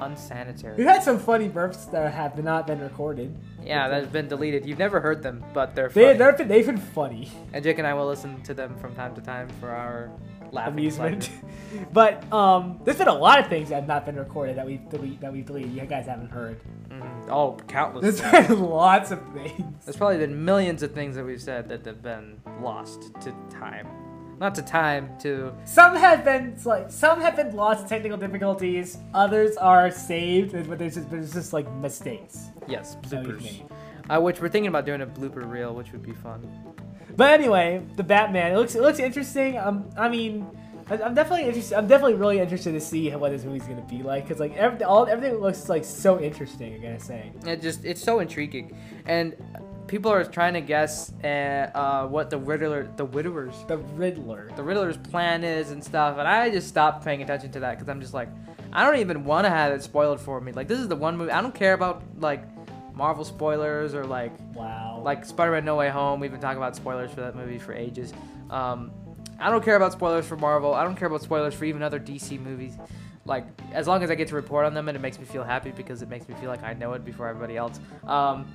unsanitary. We've had some funny burps that have not been recorded. Yeah, that has been deleted. You've never heard them, but they're They, funny. they've, been, they've been funny. and Jake and I will listen to them from time to time for our amusement. but um, there's been a lot of things that have not been recorded that we've delete, that we've deleted. You guys haven't heard. Mhm. Oh, countless. There's been lots of things. There's probably been millions of things that we've said that have been lost to time. Not to time, to Some have been like some have been lost technical difficulties. Others are saved, but there's just, there's just like mistakes. yes, bloopers. Uh, which we're thinking about doing a blooper reel, which would be fun. But anyway, the Batman. It looks it looks interesting. Um, I mean, I'm definitely interested. I'm definitely really interested to see what this movie's gonna be like because like every, all everything looks like so interesting. I gotta say. It just it's so intriguing, and people are trying to guess uh, uh, what the Riddler, the Widowers, The Riddler. the Riddler's plan is and stuff, and I just stopped paying attention to that because I'm just like, I don't even want to have it spoiled for me. Like this is the one movie I don't care about like Marvel spoilers or like Wow. like Spider-Man No Way Home. We've been talking about spoilers for that movie for ages. Um, I don't care about spoilers for Marvel. I don't care about spoilers for even other DC movies. Like as long as I get to report on them and it makes me feel happy because it makes me feel like I know it before everybody else. Um,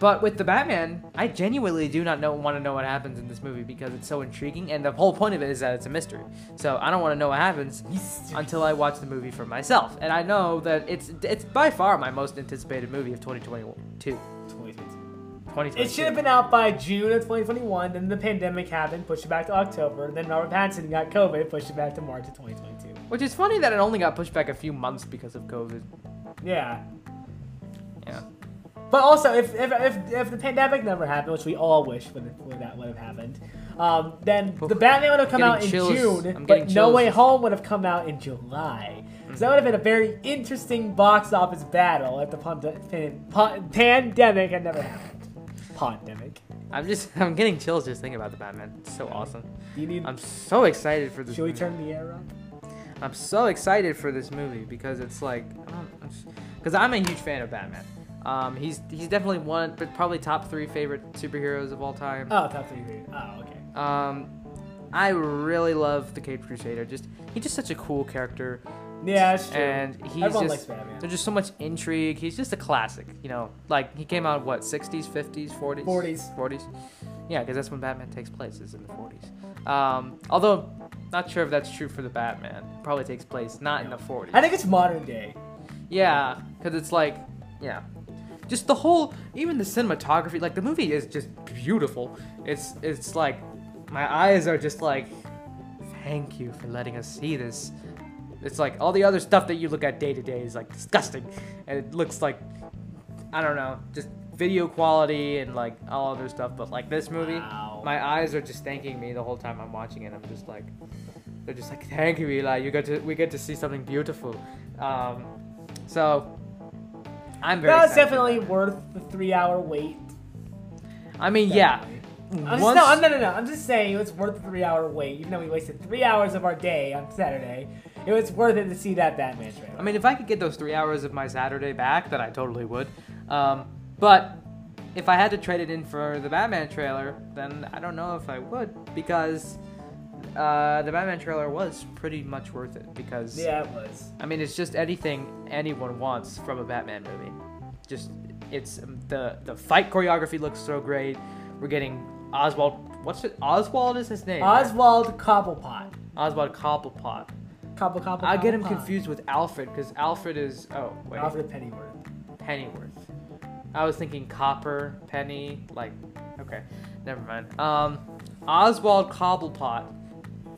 but with the Batman, I genuinely do not know want to know what happens in this movie because it's so intriguing, and the whole point of it is that it's a mystery. So I don't want to know what happens until I watch the movie for myself. And I know that it's it's by far my most anticipated movie of 2022. 2022. It should have been out by June of 2021. Then the pandemic happened, pushed it back to October. Then Robert Pattinson got COVID, pushed it back to March of 2022. Which is funny that it only got pushed back a few months because of COVID. Yeah. Yeah. But also, if if, if, if the pandemic never happened, which we all wish would, would that would have happened, um, then the Batman would have come out in chills. June, but getting No Way Home would have come out in July. So that would have been a very interesting box office battle if the pan- pan- pandemic had never happened. Pandemic. I'm just I'm getting chills just thinking about the Batman. It's so awesome. Do you need? I'm so excited for this. should we turn the air up? I'm so excited for this movie because it's like because I'm a huge fan of Batman. Um, he's he's definitely one, but probably top three favorite superheroes of all time. Oh, top three. Oh, okay. Um, I really love the Caped Crusader. Just he's just such a cool character, Yeah, that's true. and he's Everyone just likes Batman. there's just so much intrigue. He's just a classic, you know. Like he came out what 60s, 50s, 40s, 40s. 40s. Yeah, because that's when Batman takes place, is in the 40s. Um, although, not sure if that's true for the Batman. Probably takes place not in the 40s. I think it's modern day. Yeah, because it's like, yeah, just the whole, even the cinematography. Like the movie is just beautiful. It's it's like, my eyes are just like, thank you for letting us see this. It's like all the other stuff that you look at day to day is like disgusting, and it looks like, I don't know, just video quality and like all other stuff. But like this movie, Wow. my eyes are just thanking me the whole time I'm watching it. I'm just like, they're just like, thank you, Eli. You get to we get to see something beautiful. Um, so I'm very. That was definitely worth the three-hour wait. I mean, yeah. I'm just, no, no, no, no. I'm just saying it was worth the three-hour wait, even though we wasted three hours of our day on Saturday. It was worth it to see that Batman trailer. I mean, if I could get those three hours of my Saturday back, then I totally would. Um, but if I had to trade it in for the Batman trailer, then I don't know if I would because uh, the Batman trailer was pretty much worth it. Because yeah, it was. I mean, it's just anything anyone wants from a Batman movie. Just it's um, the the fight choreography looks so great. We're getting Oswald. What's it? Oswald is his name. right? Oswald Cobblepot. Oswald Cobblepot. Cobble, cobble, I get him Cobblepot. confused with Alfred because Alfred is oh wait Alfred Pennyworth. Pennyworth. I was thinking Copper Penny like okay never mind. Um, Oswald Cobblepot.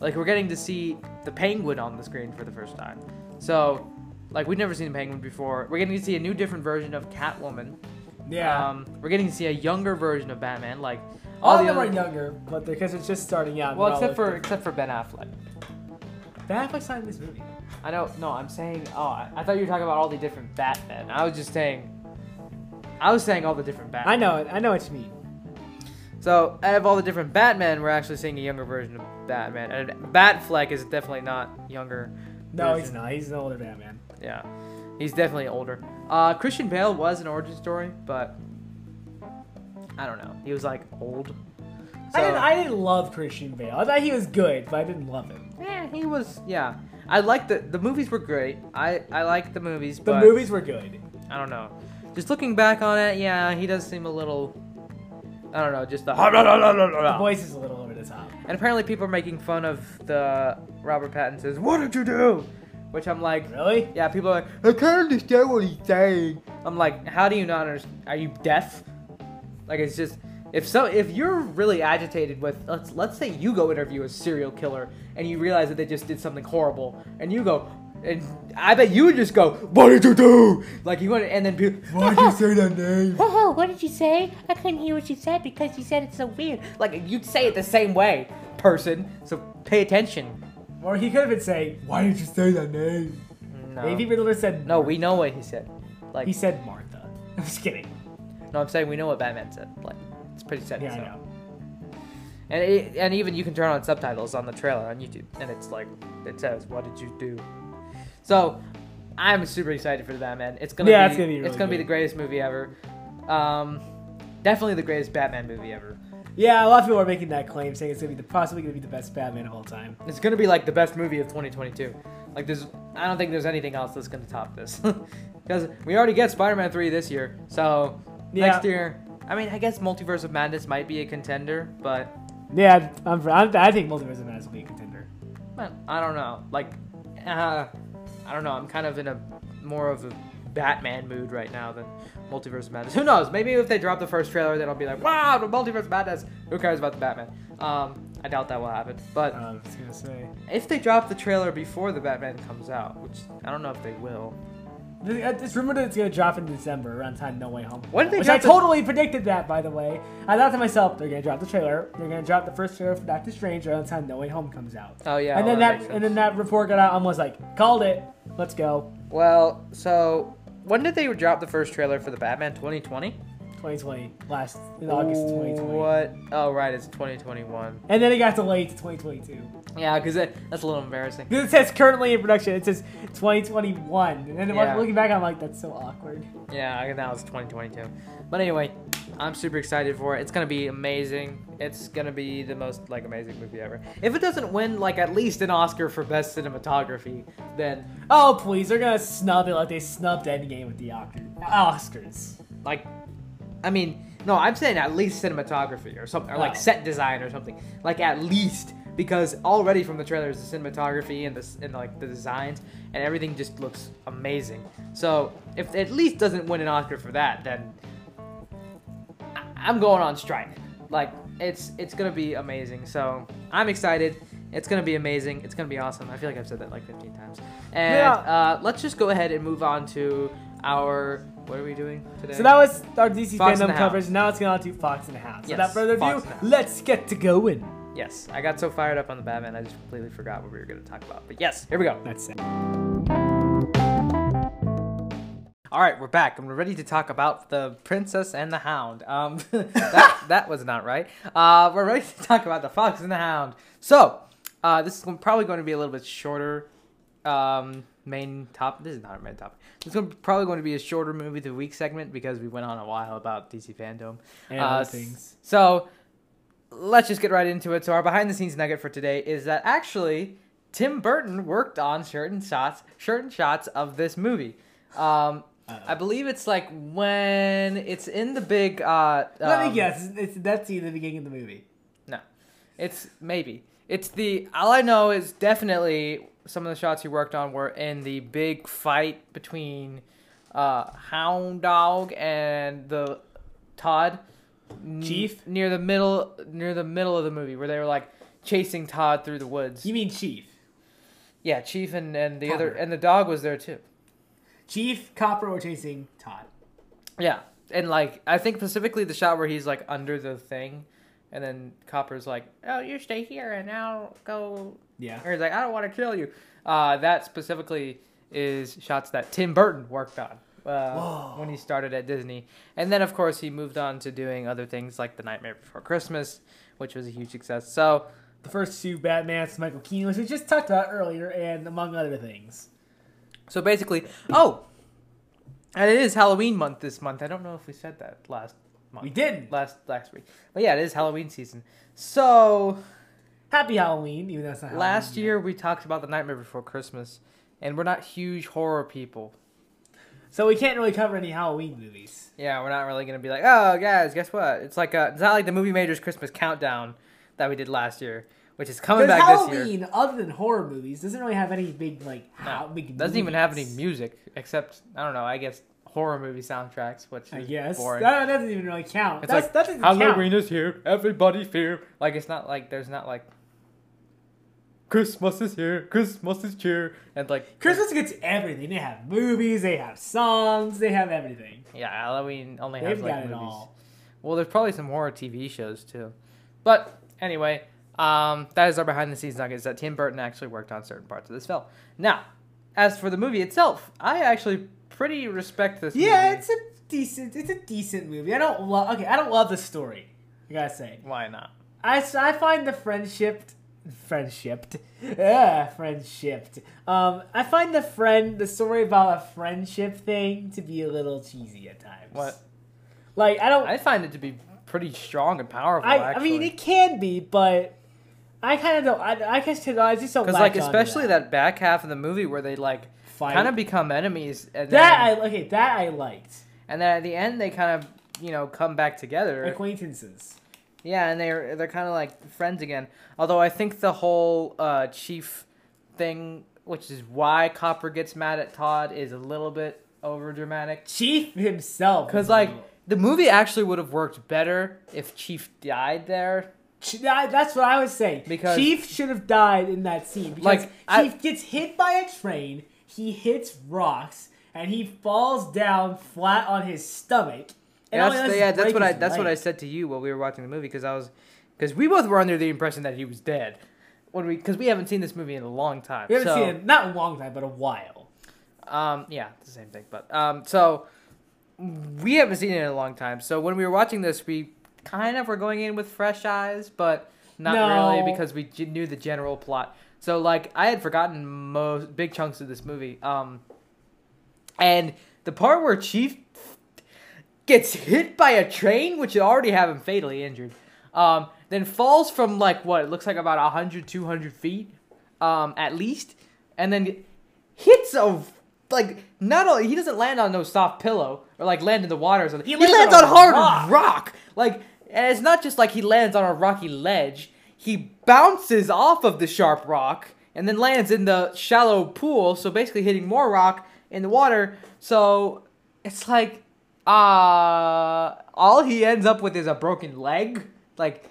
Like we're getting to see the Penguin on the screen for the first time. So like we've never seen a Penguin before. We're getting to see a new different version of Catwoman. Yeah. Um, we're getting to see a younger version of Batman. Like all all of the them are younger, but because it's just starting out. Well, except for different. except for Ben Affleck. Ben Affleck's not in this movie. I know. No, I'm saying. Oh, I, I thought you were talking about all the different Batmen. I was just saying. I was saying all the different Batmen. I know it. I know what you mean. So out of all the different Batmen, we're actually seeing a younger version of Batman, and Batfleck is definitely not younger. No, version. he's not. He's an older Batman. Yeah, he's definitely older. Uh, Christian Bale was an origin story, but I don't know. He was like old. I didn't. I didn't love Christian Bale. I thought he was good, but I didn't love him. Yeah, he was. Yeah, I liked the the movies were great. I I liked the movies, The movies were good. I don't know. Just looking back on it, yeah, he does seem a little. I don't know, just the. The voice is a little over the top. And apparently, people are making fun of the Robert Pattinson's "What did you do?" Which I'm like, Really? yeah, people are like, I can't understand what he's saying. I'm like, how do you not understand? Are you deaf? Like, it's just if so, if you're really agitated with let's let's say you go interview a serial killer and you realize that they just did something horrible, and you go. And I bet you would just go, "What did you do?" Like you want, and then people, why did you say that name? Whoa, what did you say? I couldn't hear what you said because you said it's so weird. Like you'd say it the same way, person. So pay attention. Or he could have been saying, "Why did you say that name?" No. Maybe Riddler said. No, we know what he said. Like, He said Martha. I'm just kidding. no, I'm saying we know what Batman said. Like, it's pretty sad. Yeah, I know. And it, and even you can turn on subtitles on the trailer on YouTube, and it's like it says, "What did you do?" So, I'm super excited for the Batman. It's gonna Yeah, be, it's gonna be it's gonna be the greatest movie ever. Um, definitely the greatest Batman movie ever. Yeah, a lot of people are making that claim, saying it's gonna be the possibly gonna be the best Batman of all time. It's gonna be like the best movie of 2022. Like there's, I don't think there's anything else that's gonna top this, because we already get Spider-Man 3 this year. So Yeah. next year, I mean, I guess Multiverse of Madness might be a contender, but Yeah, I'm, I'm, I think Multiverse of Madness will be a contender. but I don't know. Like, uh, I don't know. I'm kind of in a more of a Batman mood right now than Multiverse of Madness. Who knows? Maybe if they drop the first trailer, then I'll be like, wow, the Multiverse Madness. Who cares about the Batman? Um, I doubt that will happen. But I was gonna say. if they drop the trailer before the Batman comes out, which I don't know if they will. Uh, it's rumored that it's gonna drop in December around time No Way Home. When did they Which I the- totally predicted that, by the way. I thought to myself, they're gonna drop the trailer. They're gonna drop the first trailer for Doctor Strange around time No Way Home comes out. Oh yeah. and then well, that, and then that report got out. I was like, called it. Let's go. Well, so when did they drop the first trailer for the Batman 2020? 2020, last in August 2020. What? Oh right, it's 2021. And then it got delayed to 2022. Yeah, because that's a little embarrassing. 'Cause It says currently in production. It says 2021. And then Yeah. looking back, I'm like, that's so awkward. Yeah, I- now it's 2022. But anyway, I'm super excited for it. It's gonna be amazing. It's gonna be the most like amazing movie ever. If it doesn't win like at least an Oscar for best cinematography, then Oh please, they're gonna snub it like they snubbed Endgame with the Oscar- Oscars. like I mean, no, I'm saying at least cinematography or something, or like Oh. set design or something. Like at least because already from the trailers, the cinematography and the and like the designs and everything just looks amazing. So if it at least doesn't win an Oscar for that, then I- I'm going on strike. Like it's it's gonna be amazing. So I'm excited. It's gonna be amazing. It's gonna be awesome. I feel like I've said that like 15 times. And Yeah. uh, let's just go ahead and move on to our what are we doing today? So that was our DC Fox FanDome coverage. Now it's going on to Fox and the Hound. So Yes, without further ado, and the Hound. let's get to going. yes. I got so fired up on the Batman, I just completely forgot what we were gonna talk about. But yes, here we go. That's it. All right, we're back and we're ready to talk about the Princess and the Hound. Um, that that was not right. Uh, we're ready to talk about the Fox and the Hound. So, uh, this is probably going to be a little bit shorter. Um, main top. This is not a main topic. This is probably going to be a shorter movie the week segment because we went on a while about DC FanDome And Uh, things. So, let's just get right into it. So, our behind the scenes nugget for today is that actually Tim Burton worked on certain shots, certain shots of this movie. Um, I believe it's like when it's in the big. Uh, Let um, me guess. It's, that scene that's the beginning of the movie. No, it's maybe. It's the. All I know is definitely some of the shots he worked on were in the big fight between uh, Hound Dog and the Todd. n- Chief? near the middle near the middle of the movie where they were like chasing Todd through the woods. You mean Chief? Yeah, Chief and, and the other and the dog was there too. Chief, Copper were chasing Todd. Yeah, and like I think specifically the shot where he's like under the thing, and then Copper's like, "Oh, you stay here, and I'll go." Yeah. Or he's like, "I don't want to kill you." Uh, that specifically is shots that Tim Burton worked on uh, when he started at Disney, and then of course he moved on to doing other things like The Nightmare Before Christmas, which was a huge success. So The first two Batmans, Michael Keaton, which we just talked about earlier, and among other things. So basically, oh, and it is Halloween month this month. I don't know if we said that last month. We didn't. last last week, but yeah, it is Halloween season. So Happy Halloween, even though it's not last Halloween year we talked about the Nightmare Before Christmas, and we're not huge horror people. So we can't really cover any Halloween movies. Yeah, we're not really gonna be like, oh guys, guess what? It's like a, it's not like the Movie Majors Christmas countdown that we did last year, which is coming back this year. Halloween, other than horror movies, doesn't really have any big like how big. Doesn't even have any music except I don't know. I guess horror movie soundtracks, which is I guess boring. that doesn't even really count. It's That's, like that doesn't Halloween count. is here, everybody fear. Like it's not like there's not like Christmas is here, Christmas is here, and like Christmas gets everything. They have movies, they have songs, they have everything. Yeah, Halloween only has They've like got it movies. all. Well, there's probably some horror TV shows too, but anyway, um, that is our behind the scenes nuggets that Tim Burton actually worked on certain parts of this film. Now, as for the movie itself, I actually pretty respect this. Yeah, movie. it's a decent. It's a decent movie. I don't love. Okay, I don't love the story. I gotta say, why not? I, I find the friendship, friendship, yeah, friendship. Um, I find the friend, the story about a friendship thing to be a little cheesy at times. What? Like I don't. I find it to be pretty strong and powerful. I, I mean, it can be, but I kind of don't. I, I guess I just don't because like especially that. back half of the movie where they like kind of become enemies, and that then, I okay. That I liked. and then at the end they kind of you know come back together. Acquaintances. Yeah, and they're they're kind of like friends again. Although I think the whole uh, chief thing, which is why Copper gets mad at Todd, is a little bit over dramatic. Chief himself. Because like the movie actually would have worked better if Chief died there. Ch- That's what I was saying. Because- Chief should have died in that scene because Like, I- Chief gets hit by a train, he hits rocks, and he falls down flat on his stomach. That's is yeah, that's what I that's what I said to you while we were watching the movie because I was because we both were under the impression that he was dead. When we because we haven't seen this movie in a long time. We haven't so, seen it not a long time, but a while. Um, yeah, it's the same thing. But um, so we haven't seen it in a long time. So when we were watching this, we kind of were going in with fresh eyes, but not No. really because we knew the general plot. So like I had forgotten most big chunks of this movie. Um, and the part where Chief gets hit by a train, which would already have him fatally injured, um, then falls from like what it looks like about 100, 200 feet, um, at least, and then hits a like not only he doesn't land on no soft pillow or like land in the water or something. He, lands lands on on hard rock. rock. Like and it's not just like he lands on a rocky ledge. He bounces off of the sharp rock and then lands in the shallow pool, so basically hitting more rock in the water. So it's like uh all he ends up with is a broken leg. Like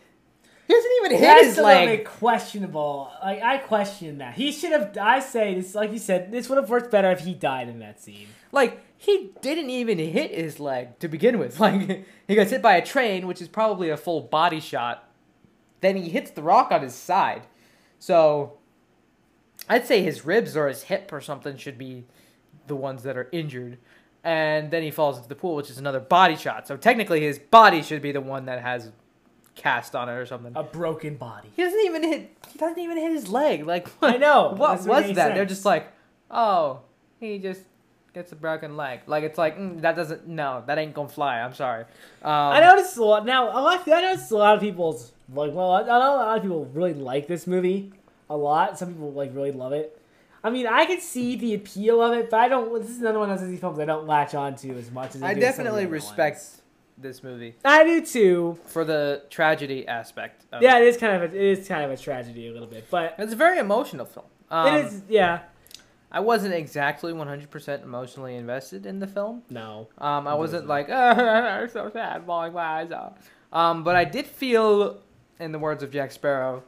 he doesn't even hit That's his a little leg. bit questionable. Like I question that. He should have. I say this, like you said, this would have worked better if he died in that scene. Like he didn't even hit his leg to begin with. Like he gets hit by a train, which is probably a full body shot. Then he hits the rock on his side. So I'd say his ribs or his hip or something should be the ones that are injured. And then he falls into the pool, which is another body shot. So technically his body should be the one that has cast on it or something. A broken body. He doesn't even hit he doesn't even hit his leg. Like I know, What was that? They're just like, "Oh, he just gets a broken leg." Like it's like, mm, that doesn't no, that ain't to fly. I'm sorry. Um, I noticed a lot now. I noticed a lot of people's like. Well, I know a lot of people really like this movie a lot. Some people like really love it. I mean, I can see the appeal of it, but I don't. This is another one of those films I don't latch onto as much as I, I do some of the definitely respect ones. this movie I do too. for the tragedy aspect. Of Yeah, it. is kind of a, it is kind of a tragedy a little bit, but It's a very emotional film. Um, it is. Yeah. I wasn't exactly 100% emotionally invested in the film. No. Um, I wasn't like, oh, so sad, bawling my eyes out. Um, but I did feel, in the words of Jack Sparrow,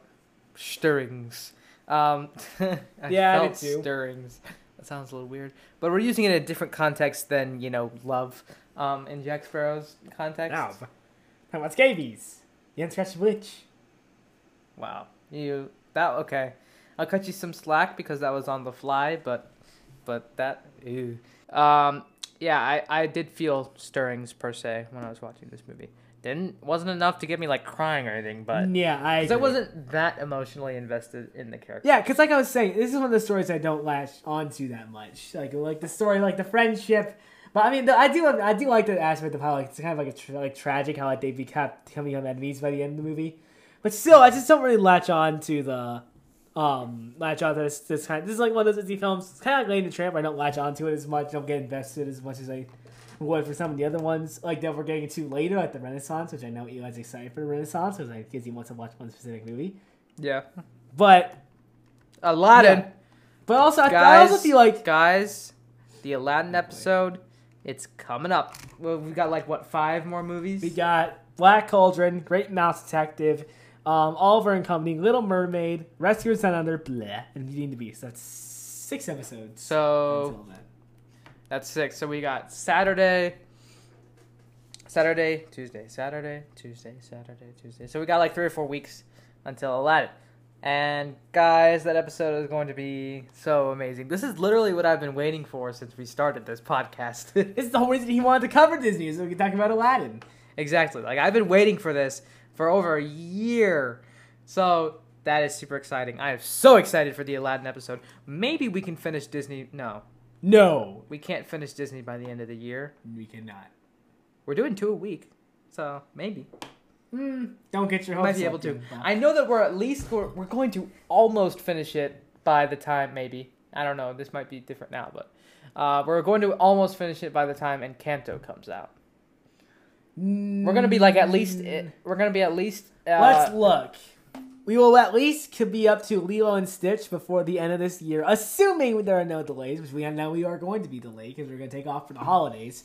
stirrings. Um, I Yeah, I felt stirrings. That sounds a little weird, but we're using it in a different context than you know love. Um, in Jack Sparrow's context. Now, talking about scabies. The unscratched witch. Wow, you that okay? I'll cut you some slack because that was on the fly, but but that ew. Um, yeah, I I did feel stirrings per se when I was watching this movie. Didn't wasn't enough to get me like crying or anything, but yeah, I. 'cause I wasn't that emotionally invested in the character. Yeah, because like I was saying, this is one of the stories I don't latch onto that much. Like like the story, like the friendship. But I mean, the, I do I do like the aspect of how like it's kind of like a tra- like tragic how like they become becoming enemies by the end of the movie. But still, I just don't really latch on to the um latch on to this this kind. This is like one of those Disney films. It's kind of like Lady the Tramp. I don't latch onto it as much. Don't get invested as much as I would for some of the other ones like that we're getting into later, like the Renaissance, which I know Eli's excited for the Renaissance because I guess he wants to watch one specific movie. yeah. But Aladdin, Yeah. But also, I, I guys. also feel like guys, the Aladdin episode, it's coming up. Well, we got like what five more movies? we got Black Cauldron, Great Mouse Detective, um, Oliver and Company, Little Mermaid, Rescuers Down Under, blah, and Beauty and the Beast. That's six episodes. so until then. That's six. So we got Saturday, Saturday, Tuesday, Saturday, Tuesday, Saturday, Tuesday. So we got like three or four weeks until Aladdin. And guys, that episode is going to be so amazing. This is literally what I've been waiting for since we started this podcast. Is the whole reason he wanted to cover Disney, so we can talk about Aladdin. exactly. Like I've been waiting for this for over a year. So that is super exciting. I am so excited for the Aladdin episode. Maybe we can finish Disney. No, No, we can't finish Disney by the end of the year. we cannot. We're doing two a week, so maybe Mm, don't get your hopes might be able to. I know that we're at least we're, we're going to almost finish it by the time maybe I don't know. This might be different now, but uh, we're going to almost finish it by the time Encanto comes out. We're gonna be like at least Mm. we're gonna be at least. Uh, Let's look. We will at least could be up to Lilo and Stitch before the end of this year, assuming there are no delays, which we know we are going to be delayed because we're going to take off for the holidays,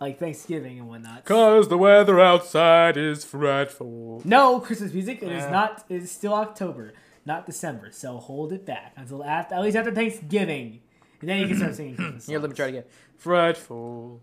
like Thanksgiving and whatnot. Cause the weather outside is frightful. No Christmas music. It is Yeah. not. It is still October, not December. So hold it back until after, at least after Thanksgiving, and then you can start singing Christmas. Here, let me try it again. Frightful.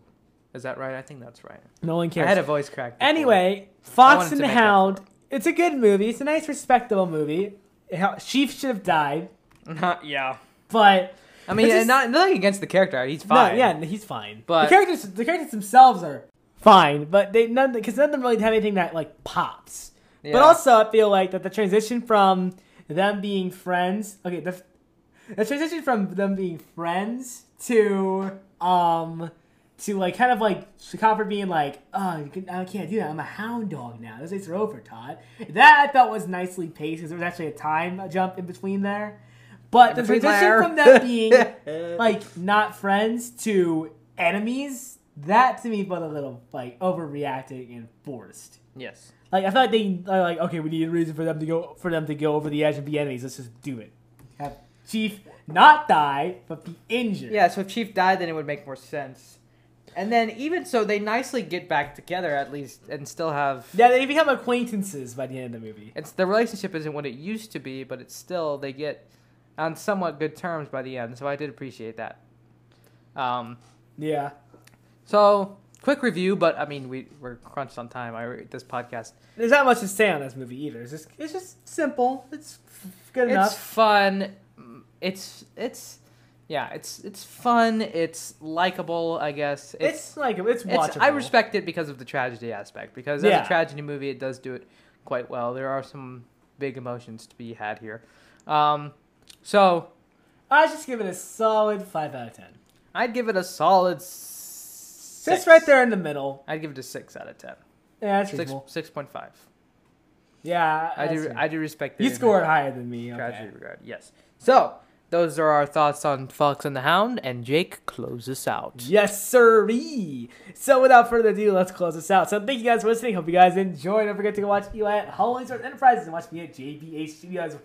Is that right? I think that's right. No one cares. I had a voice crack. before. Anyway, Fox and the Hound. It's a good movie. It's a nice, respectable movie. How- Chief should have died, Not, yeah. but I mean, It's just- not nothing against the character. He's fine. No, yeah, he's fine. But- the characters, the characters themselves are fine, but they none because none of them really have anything that like pops. But also, I feel like that the transition from them being friends, okay, the the transition from them being friends to um to like kind of like Copper being like, oh, I can't do that. I'm a hound dog now. Those days are over, Todd. That I thought was nicely paced because there was actually a time jump in between there. But the transition from them being like not friends to enemies, that to me felt a little like overreacting and forced. Yes. Like I thought they are like, okay, we need a reason for them to go for them to go over the edge and be enemies. Let's just do it. Have Chief not die, but be injured. Yeah, so if Chief died, then it would make more sense. And then even so, they nicely get back together at least, and still have. Yeah, they become acquaintances by the end of the movie. It's the relationship isn't what it used to be, but it's still they get on somewhat good terms by the end. So I did appreciate that. Um, Yeah. so quick review, but I mean we we're crunched on time. I this podcast. There's not much to say on this movie either. It's just it's just simple. It's good It's fun. It's it's yeah. It's it's fun. It's likable. I guess. It's, like it's It's, watchable. I respect it because of the tragedy aspect. Because as Yeah. a tragedy movie, it does do it quite well. There are some big emotions to be had here. Um, so I just give it a solid five out of ten. I'd give it a solid six. Just right there in the middle. I'd give it a six out of ten. Yeah, that's Six reasonable. six point five. Yeah, I do. I do respect. You scored higher than me. tragedy Okay. regard. Yes. So those are our thoughts on Fox and the Hound, and Jake close us out. Yes, sirree. So without further ado, let's close this out. So thank you guys for listening. Hope you guys enjoyed. Don't forget to go watch Eli at Hollingsworth Enterprises and watch me at JBH Studios.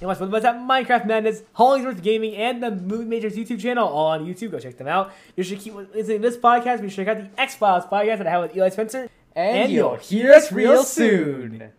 And watch both of us at Minecraft Madness, Hollingsworth Gaming, and the Movie Majors YouTube channel all on YouTube. Go check them out. You should keep listening to this podcast. Be sure to check out the X Files podcast that I have with Eli Spencer. And, And you'll you'll hear us real soon.